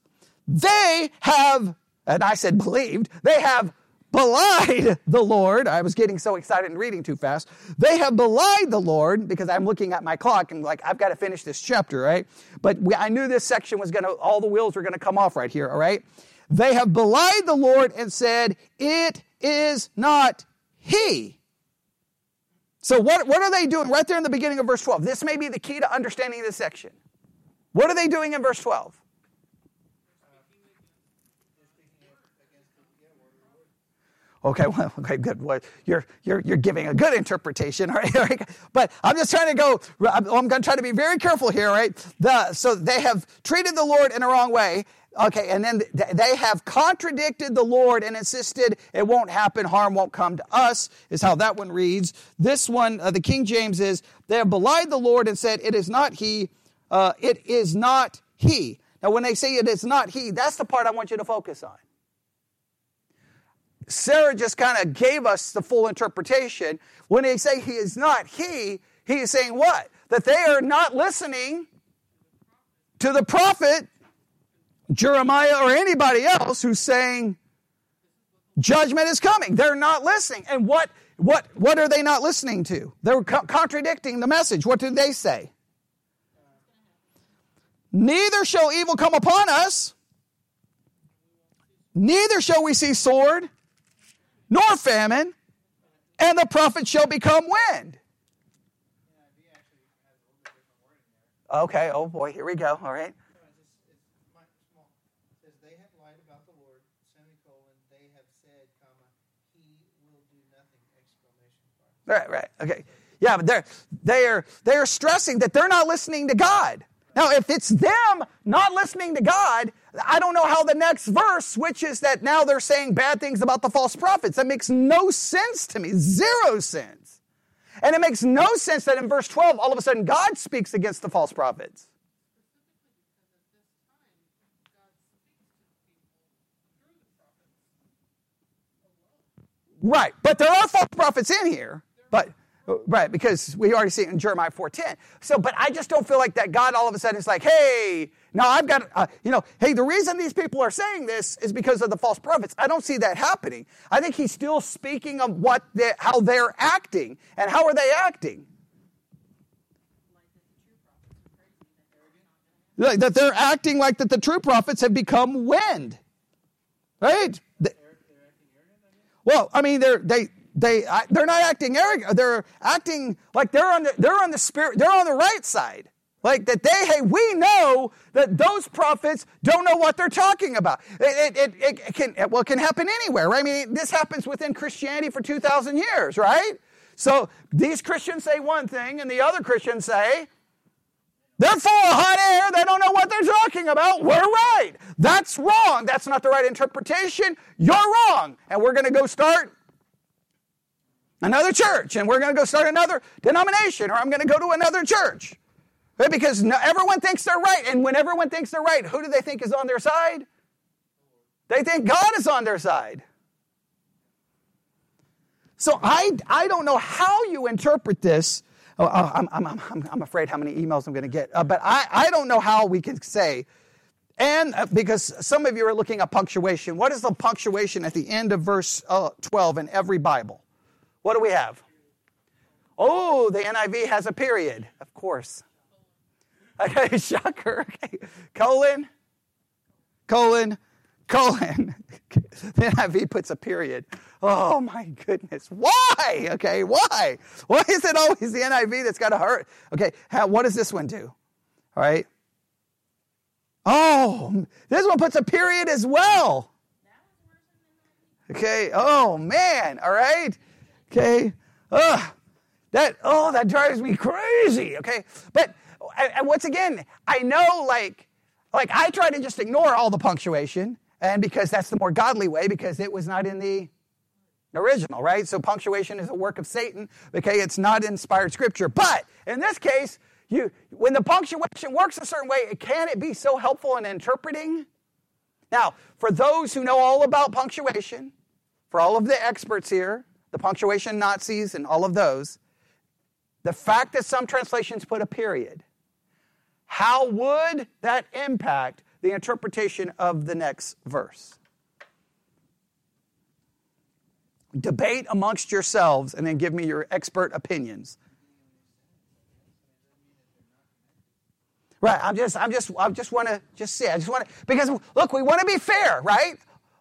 They have, and I said believed, they have belied the Lord. I was getting so excited and reading too fast. They have belied the Lord because I'm looking at my clock and like, I've got to finish this chapter, right? But we, I knew this section was going to, all the wheels were going to come off right here, all right? They have belied the Lord and said, It is not He. So, what, what are they doing right there in the beginning of verse 12? This may be the key to understanding this section. What are they doing in verse 12? Okay, well, okay, good. Well, you're, you're, you're giving a good interpretation, all right? But I'm just trying to go, I'm, I'm going to try to be very careful here, right? The, so they have treated the Lord in a wrong way, Okay, and then they have contradicted the Lord and insisted it won't happen, harm won't come to us, is how that one reads. This one, uh, the King James is, they have belied the Lord and said, it is not he, uh, it is not he. Now, when they say it is not he, that's the part I want you to focus on. Sarah just kind of gave us the full interpretation. When they say he is not he, he is saying what? That they are not listening to the prophet Jeremiah or anybody else who's saying judgment is coming. They're not listening. And what, what, what are they not listening to? They're co- contradicting the message. What did they say? Neither shall evil come upon us, neither shall we see sword, nor famine, and the prophet shall become wind. Okay, oh boy, here we go. All right. Right, right. Okay. Yeah, but they're they're they're stressing that they're not listening to God. Now, if it's them not listening to God, I don't know how the next verse switches that now they're saying bad things about the false prophets. That makes no sense to me. Zero sense. And it makes no sense that in verse 12, all of a sudden God speaks against the false prophets. Right, but there are false prophets in here. But right, because we already see it in Jeremiah 4:10. So, but I just don't feel like that God all of a sudden is like, hey, now I've got, uh, you know, hey, the reason these people are saying this is because of the false prophets. I don't see that happening. I think he's still speaking of what, they, how they're acting, and how are they acting? Like that they're acting like that the true prophets have become wind, right? Well, I mean, they're they they they're not acting arrogant. They're acting like they're on the they're on the spirit. They're on the right side. Like that they, hey, we know that those prophets don't know what they're talking about. It, it, it, it can, well, it can happen anywhere, right? I mean, this happens within Christianity for 2,000 years, right? So these Christians say one thing and the other Christians say, they're full of hot air. They don't know what they're talking about. We're right. that's wrong. That's not the right interpretation. You're wrong. And we're going to go start another church and we're going to go start another denomination or I'm going to go to another church. Right? Because no, everyone thinks they're right. And when everyone thinks they're right, who do they think is on their side? They think God is on their side. So I, I don't know how you interpret this. Oh, oh I'm, I'm, I'm, I'm afraid how many emails I'm going to get. Uh, but I, I don't know how we can say, and uh, because some of you are looking at punctuation, what is the punctuation at the end of verse uh, 12 in every Bible? What do we have? Oh, the NIV has a period, of course. Okay, shocker. Okay. Colon, colon, colon. the NIV puts a period. Oh my goodness. Why? Okay, why? Why is it always the NIV that's got to hurt? Okay, how, what does this one do? All right. Oh, this one puts a period as well. Okay. Oh man. All right. Okay. Ugh. That oh that drives me crazy. Okay. But and once again, I know like like I try to just ignore all the punctuation and because that's the more godly way, because it was not in the original, right? So punctuation is a work of Satan. Okay, it's not inspired scripture. But in this case, you when the punctuation works a certain way, can it be so helpful in interpreting? Now, for those who know all about punctuation, for all of the experts here, the punctuation Nazis and all of those, the fact that some translations put a period, how would that impact the interpretation of the next verse. Debate amongst yourselves and then give me your expert opinions. Right, I'm just, I'm just, I just want to just say, I just want to, because look, we want to be fair, right?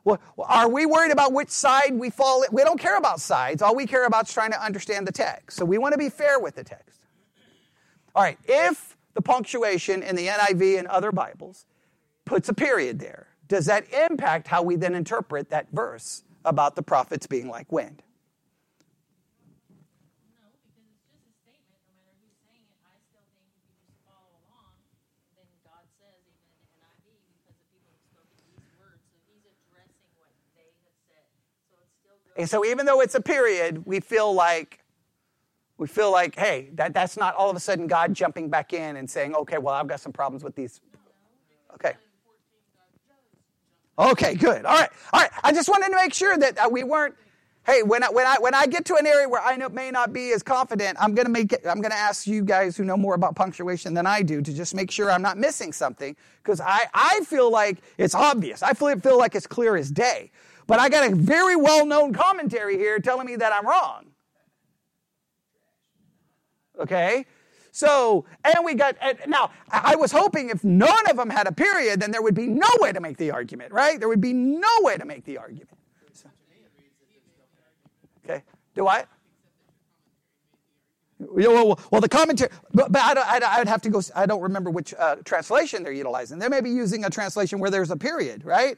Well, are we worried about which side we fall? In? We don't care about sides. All we care about is trying to understand the text. So we want to be fair with the text. All right, if the punctuation in the NIV and other Bibles puts a period there. Does that impact how we then interpret that verse about the prophets being like wind? And so even though it's a period, we feel like we feel like, hey, that, that's not all of a sudden God jumping back in and saying, okay, well, I've got some problems with these. Okay. Okay, good. All right, all right. I just wanted to make sure that we weren't. Hey, when I, when I when I get to an area where I know, may not be as confident, I'm gonna make it, I'm gonna ask you guys who know more about punctuation than I do to just make sure I'm not missing something because I I feel like it's obvious. I feel feel like it's clear as day. But I got a very well known commentary here telling me that I'm wrong. Okay, so, and we got, and now, I was hoping if none of them had a period, then there would be no way to make the argument, right? There would be no way to make the argument. So, okay, do I? Well, well, the commentary, but, but I would have to go, I don't remember which uh, translation they're utilizing. They may be using a translation where there's a period, right?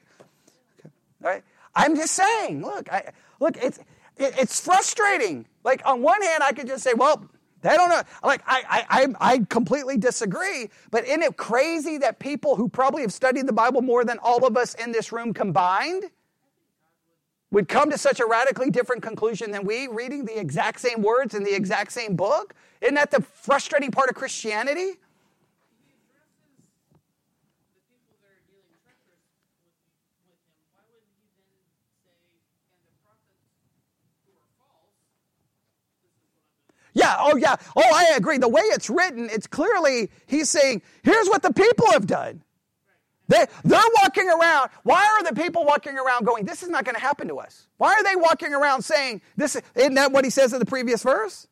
Okay. All right. I'm just saying, look, I, look, it's, it, it's frustrating. Like, on one hand, I could just say, well, they don't know. Like, I, I, I completely disagree, but isn't it crazy that people who probably have studied the Bible more than all of us in this room combined would come to such a radically different conclusion than we, reading the exact same words in the exact same book? Isn't that the frustrating part of Christianity? Yeah, oh yeah. Oh, I agree. The way it's written, it's clearly, he's saying, here's what the people have done. They, they're walking around. Why are the people walking around going, this is not going to happen to us? Why are they walking around saying, this, isn't that what he says in the previous verse?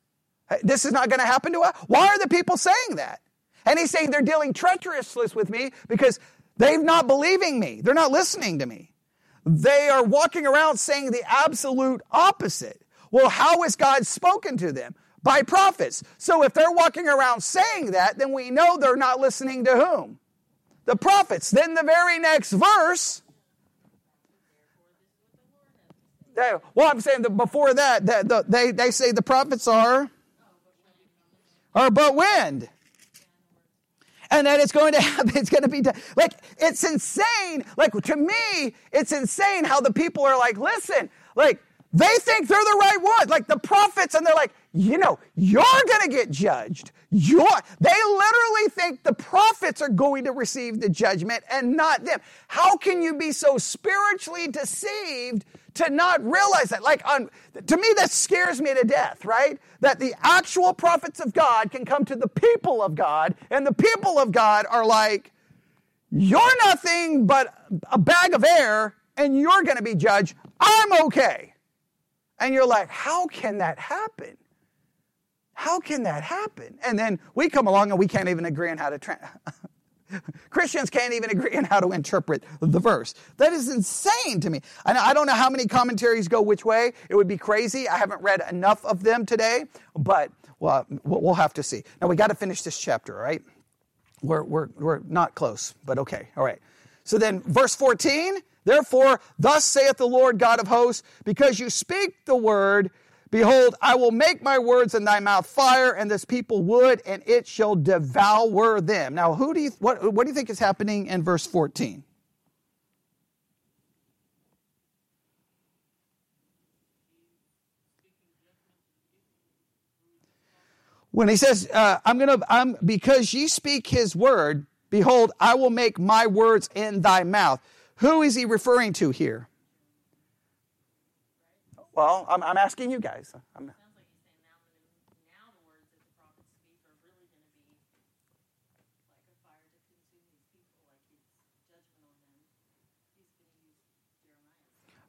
This is not going to happen to us? Why are the people saying that? And he's saying they're dealing treacherously with me because they're not believing me. They're not listening to me. They are walking around saying the absolute opposite. Well, how has God spoken to them? By prophets. So if they're walking around saying that, then we know they're not listening to whom? The prophets. Then the very next verse. They, well, I'm saying that before that, the, the, they, they say the prophets are, are but wind. and that it's going to happen. It's going to be done. Like, it's insane. Like, to me, it's insane how the people are like, listen, like, they think they're the right ones, like the prophets, and they're like, you know, you're going to get judged. You're, they literally think the prophets are going to receive the judgment and not them. How can you be so spiritually deceived to not realize that? Like, on, to me, that scares me to death, right? That the actual prophets of God can come to the people of God, and the people of God are like, you're nothing but a bag of air, and you're going to be judged. I'm okay. And you're like, how can that happen? How can that happen? And then we come along and we can't even agree on how to. Tra- Christians can't even agree on how to interpret the verse. That is insane to me. I don't know how many commentaries go which way. It would be crazy. I haven't read enough of them today, but well, we'll have to see. Now we got to finish this chapter, right? We're, we're, we're not close, but okay. All right. So then, verse 14 Therefore, thus saith the Lord God of hosts, because you speak the word, behold, I will make my words in thy mouth fire, and this people wood, and it shall devour them. Now, who do you, what, what do you think is happening in verse 14? When he says, uh, I'm gonna, I'm, because ye speak his word, behold, I will make my words in thy mouth. Who is he referring to here? Well, I'm, I'm asking you guys. I'm,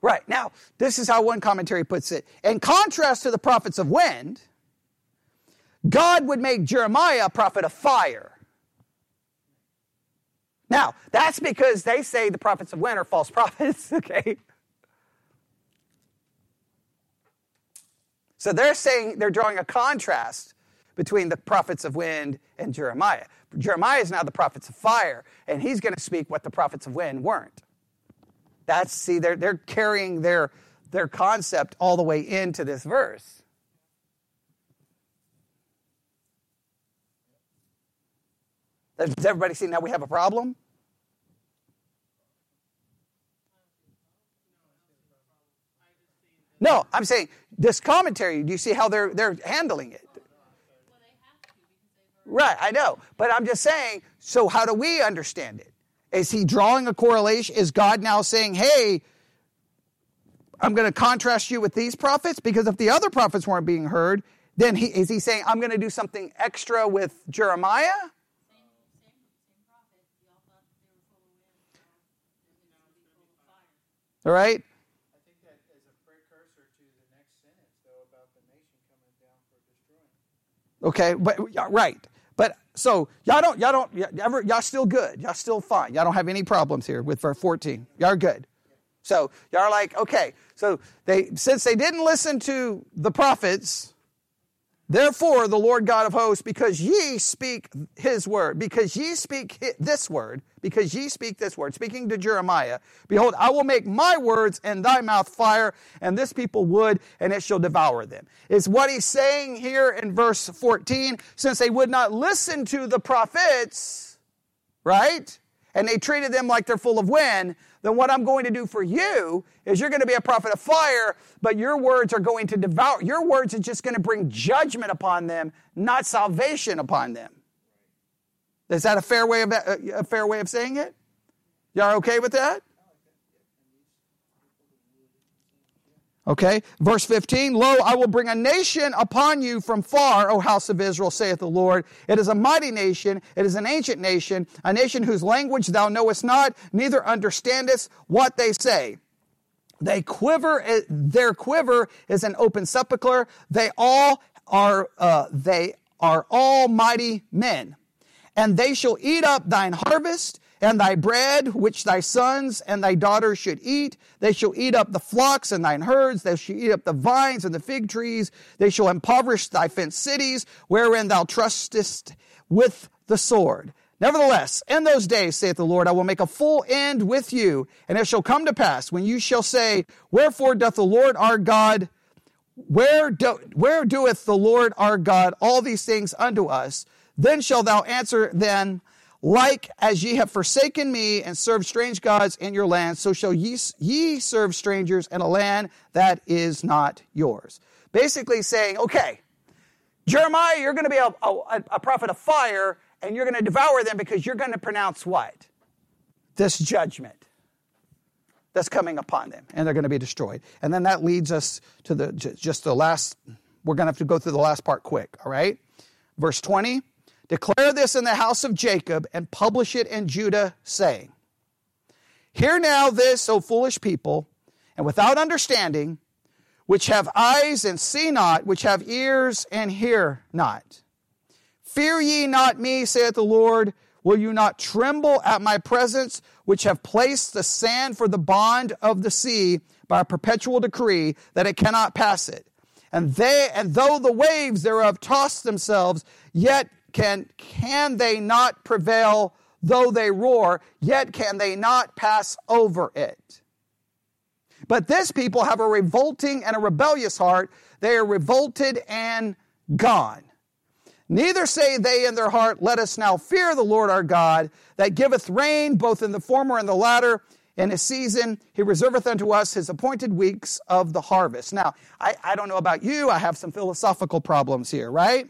Right. Now, this is how one commentary puts it. In contrast to the prophets of wind, God would make Jeremiah a prophet of fire. Now, that's because they say the prophets of wind are false prophets, okay? So they're saying they're drawing a contrast between the prophets of wind and Jeremiah. Jeremiah is now the prophets of fire, and he's going to speak what the prophets of wind weren't. That's see, they're they're carrying their their concept all the way into this verse. Does everybody see now we have a problem? No, I'm saying this commentary, do you see how they're they're handling it? Right, I know. But I'm just saying, so how do we understand it? Is he drawing a correlation? Is God now saying, hey, I'm going to contrast you with these prophets? Because if the other prophets weren't being heard, then he, is he saying, I'm going to do something extra with Jeremiah? All right? Okay, but right. But so y'all don't y'all don't y'all, ever y'all still good. Y'all still fine. Y'all don't have any problems here with verse 14. Y'all are good. So y'all are like, okay, so they since they didn't listen to the prophets, Therefore, the Lord God of hosts, because ye speak his word, because ye speak this word, because ye speak this word, speaking to Jeremiah, behold, I will make my words in thy mouth fire, and this people wood, and it shall devour them. Is what he's saying here in verse 14, since they would not listen to the prophets, right? And they treated them like they're full of wind, then what I'm going to do for you is you're going to be a prophet of fire, but your words are going to devour. Your words are just going to bring judgment upon them, not salvation upon them. Is that a fair way of a fair way of saying it? Y'all okay with that? Okay, verse 15 Lo, I will bring a nation upon you from far, O house of Israel, saith the Lord. It is a mighty nation, it is an ancient nation, a nation whose language thou knowest not, neither understandest what they say. They quiver, eh, their quiver is an open sepulchre. They all are, uh, they are all mighty men. And they shall eat up thine harvest, and thy bread which thy sons and thy daughters should eat. They shall eat up the flocks and thine herds. They shall eat up the vines and the fig trees. They shall impoverish thy fenced cities, wherein thou trustest with the sword. Nevertheless, in those days, saith the Lord, I will make a full end with you, and it shall come to pass when you shall say, Wherefore doth the Lord our God, where, do, where doeth the Lord our God all these things unto us? Then shall thou answer then, like as ye have forsaken me and served strange gods in your land, so shall ye, ye serve strangers in a land that is not yours. Basically saying, okay, Jeremiah, you're going to be a, a, a prophet of fire, and you're going to devour them because you're going to pronounce what? This judgment that's coming upon them, and they're going to be destroyed. And then that leads us to the just the last. We're going to have to go through the last part quick. All right, verse twenty. Declare this in the house of Jacob and publish it in Judah, saying, Hear now this, O foolish people, and without understanding, which have eyes and see not, which have ears and hear not. Fear ye not me, saith the Lord. Will you not tremble at my presence, which have placed the sand for the bond of the sea by a perpetual decree that it cannot pass it? And they, and though the waves thereof toss themselves, yet can, can they not prevail though they roar, yet can they not pass over it. But this people have a revolting and a rebellious heart. They are revolted and gone. Neither say they in their heart, Let us now fear the Lord our God, that giveth rain both in the former and the latter. In his season, he reserveth unto us his appointed weeks of the harvest. Now, I, I don't know about you, I have some philosophical problems here, right?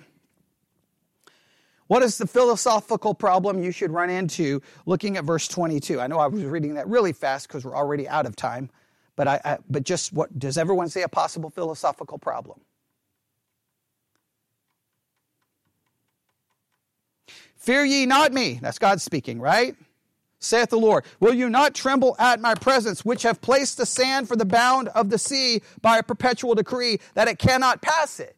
What is the philosophical problem you should run into looking at verse 22? I know I was reading that really fast because we're already out of time, but, I, I, but just what does everyone say a possible philosophical problem? Fear ye not me. That's God speaking, right? Saith the Lord, Will you not tremble at my presence, which have placed the sand for the bound of the sea by a perpetual decree, that it cannot pass it?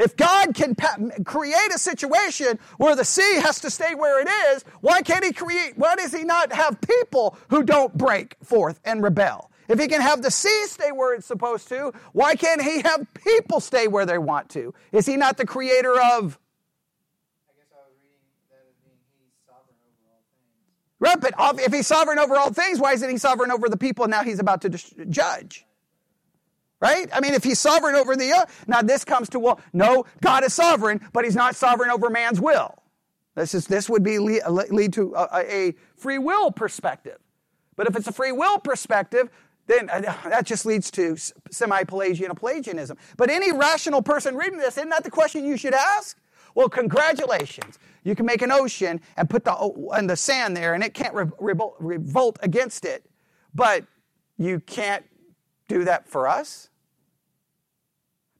If God can pa- create a situation where the sea has to stay where it is, why can't He create, why does He not have people who don't break forth and rebel? If He can have the sea stay where it's supposed to, why can't He have people stay where they want to? Is He not the creator of? I guess I was reading that as being he's sovereign over all things? Right, but if he's sovereign over all things, why isn't he sovereign over the people now he's about to judge? Right? I mean, if he's sovereign over the earth, now this comes to, well, no, God is sovereign, but he's not sovereign over man's will. This, is, this would be lead, uh, lead to a, a free will perspective. But if it's a free will perspective, then uh, that just leads to semi-Pelagian Pelagianism. But any rational person reading this, isn't that the question you should ask? Well, congratulations. You can make an ocean and put the, uh, and the sand there, and it can't re- revolt against it. But you can't do that for us?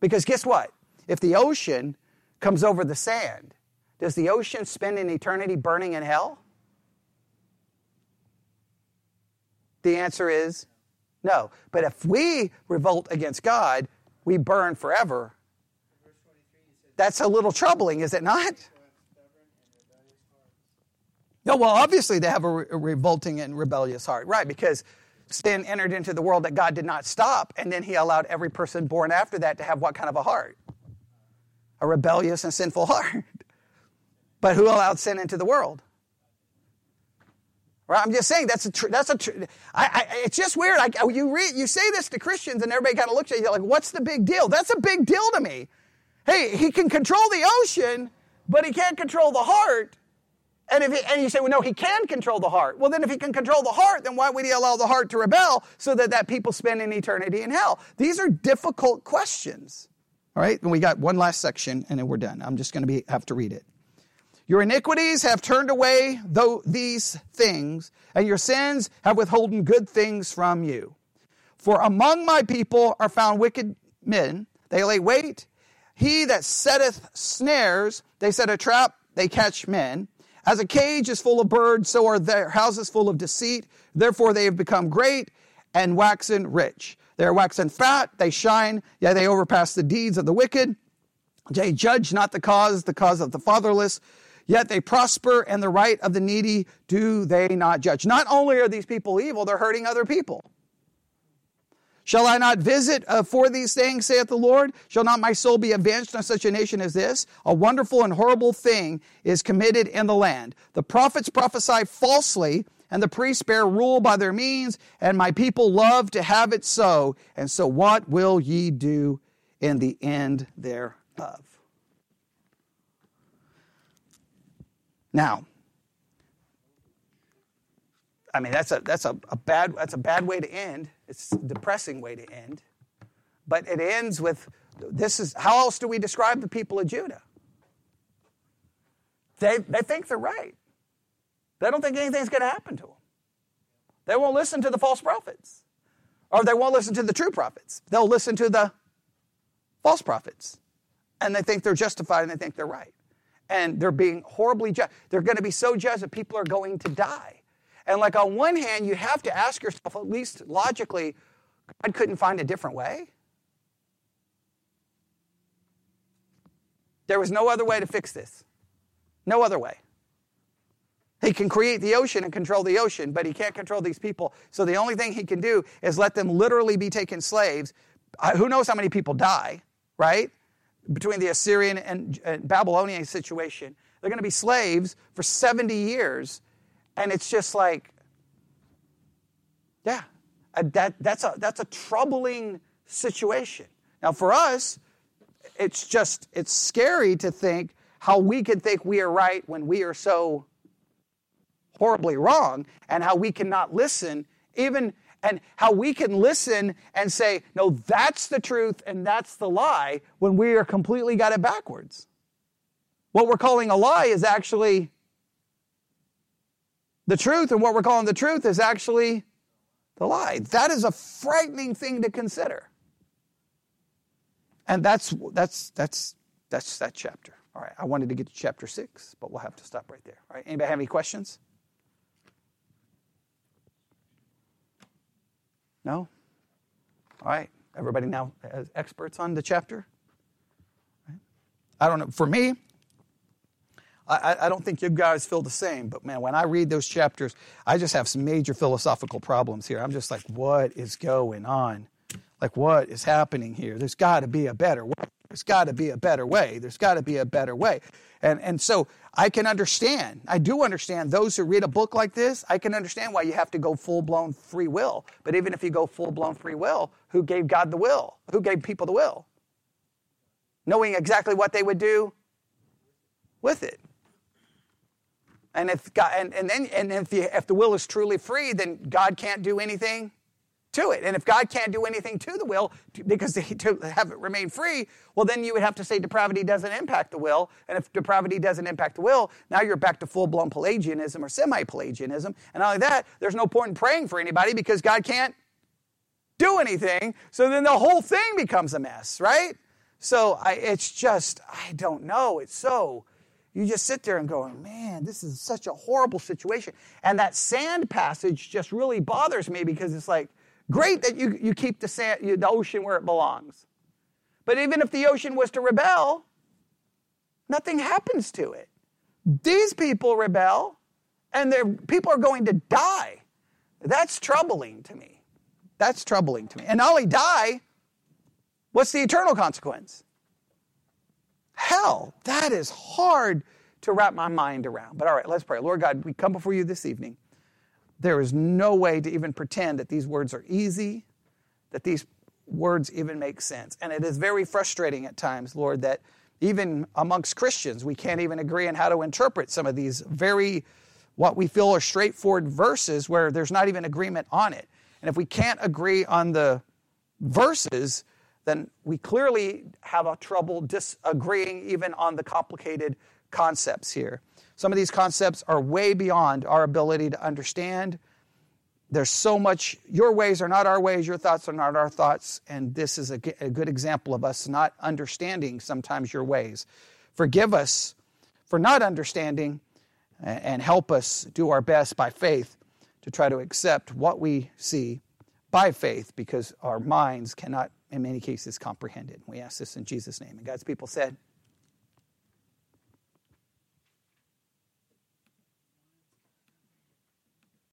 Because guess what? If the ocean comes over the sand, does the ocean spend an eternity burning in hell? The answer is no. But if we revolt against God, we burn forever. That's a little troubling, is it not? No, well, obviously they have a, re- a revolting and rebellious heart, right? Because sin entered into the world that God did not stop, and then he allowed every person born after that to have what kind of a heart? A rebellious and sinful heart. but who allowed sin into the world? Right? I'm just saying that's a tr- that's a tr- I, I, it's just weird. I, you read you say this to Christians and everybody kind of looks at you like, what's the big deal? That's a big deal to me. Hey, he can control the ocean, but he can't control the heart. And, if he, and you say, well, no, he can control the heart. Well, then if he can control the heart, then why would he allow the heart to rebel so that that people spend an eternity in hell? These are difficult questions. All right, and we got one last section, and then we're done. I'm just going to have to read it. Your iniquities have turned away though these things, and your sins have withholden good things from you. For among my people are found wicked men. They lay wait. He that setteth snares, they set a trap, they catch men. As a cage is full of birds, so are their houses full of deceit. Therefore they have become great and waxen rich. They are waxen fat, they shine, yet they overpass the deeds of the wicked. They judge not the cause, the cause of the fatherless, yet they prosper, and the right of the needy do they not judge. Not only are these people evil, they're hurting other people. Shall I not visit uh, for these things, saith the Lord? Shall not my soul be avenged on such a nation as this? A wonderful and horrible thing is committed in the land. The prophets prophesy falsely, and the priests bear rule by their means, and my people love to have it so. And so what will ye do in the end thereof? Now, I mean, that's a that's a, a bad that's a bad way to end. It's a depressing way to end. But it ends with this is how else do we describe the people of Judah? They they think they're right. They don't think anything's going to happen to them. They won't listen to the false prophets. Or they won't listen to the true prophets. They'll listen to the false prophets. And they think they're justified and they think they're right. And they're being horribly judged. They're going to be so judged that people are going to die. And like on one hand, you have to ask yourself, at least logically, God couldn't find a different way. There was no other way to fix this. No other way. He can create the ocean and control the ocean, but he can't control these people. So the only thing he can do is let them literally be taken slaves. Who knows how many people die, right? Between the Assyrian and Babylonian situation. They're going to be slaves for 70 years. And it's just like, yeah, that, that's, a, that's a troubling situation. Now, for us, it's just, it's scary to think how we can think we are right when we are so horribly wrong and how we cannot listen even and how we can listen and say no that's the truth and that's the lie when we are completely got it backwards what we're calling a lie is actually the truth and what we're calling the truth is actually the lie that is a frightening thing to consider and that's that's that's that's that chapter all right i wanted to get to chapter 6 but we'll have to stop right there all right anybody have any questions No? All right. Everybody now has experts on the chapter? I don't know. For me, I, I, don't think you guys feel the same, but man, when I read those chapters, I just have some major philosophical problems here. I'm just like, what is going on? Like, what is happening here? There's got to be a better way. There's got to be a better way. There's got to be a better way. And, and so I can understand, I do understand those who read a book like this, I can understand why you have to go full blown free will. But even if you go full blown free will, who gave God the will? Who gave people the will? Knowing exactly what they would do with it. And if God, and, and then and if the, if the will is truly free, then God can't do anything to it. And if God can't do anything to the will because to have it remain free, well, then you would have to say depravity doesn't impact the will. And if depravity doesn't impact the will, now you're back to full blown Pelagianism or semi Pelagianism. And not only that, there's no point in praying for anybody because God can't do anything. So then the whole thing becomes a mess, right? So I, it's just, I don't know. It's so. You just sit there and go, man, this is such a horrible situation. And that sand passage just really bothers me because it's like, Great that you, you keep the, sand, the ocean where it belongs. But even if the ocean was to rebel, nothing happens to it. These people rebel, and their people are going to die. That's troubling to me. That's troubling to me. And not only die, what's the eternal consequence? Hell. That is hard to wrap my mind around. But all right, let's pray. Lord God, we come before you this evening. There is no way to even pretend that these words are easy, that these words even make sense. And it is very frustrating at times, Lord, that even amongst Christians, we can't even agree on how to interpret some of these very, what we feel are straightforward verses where there's not even agreement on it. And if we can't agree on the verses, then we clearly have a trouble disagreeing even on the complicated concepts here. Some of these concepts are way beyond our ability to understand. There's so much, your ways are not our ways, your thoughts are not our thoughts, and this is a, a good example of us not understanding sometimes your ways. Forgive us for not understanding and help us do our best by faith to try to accept what we see by faith because our minds cannot, in many cases, comprehended. We ask this in Jesus' name. And God's people said,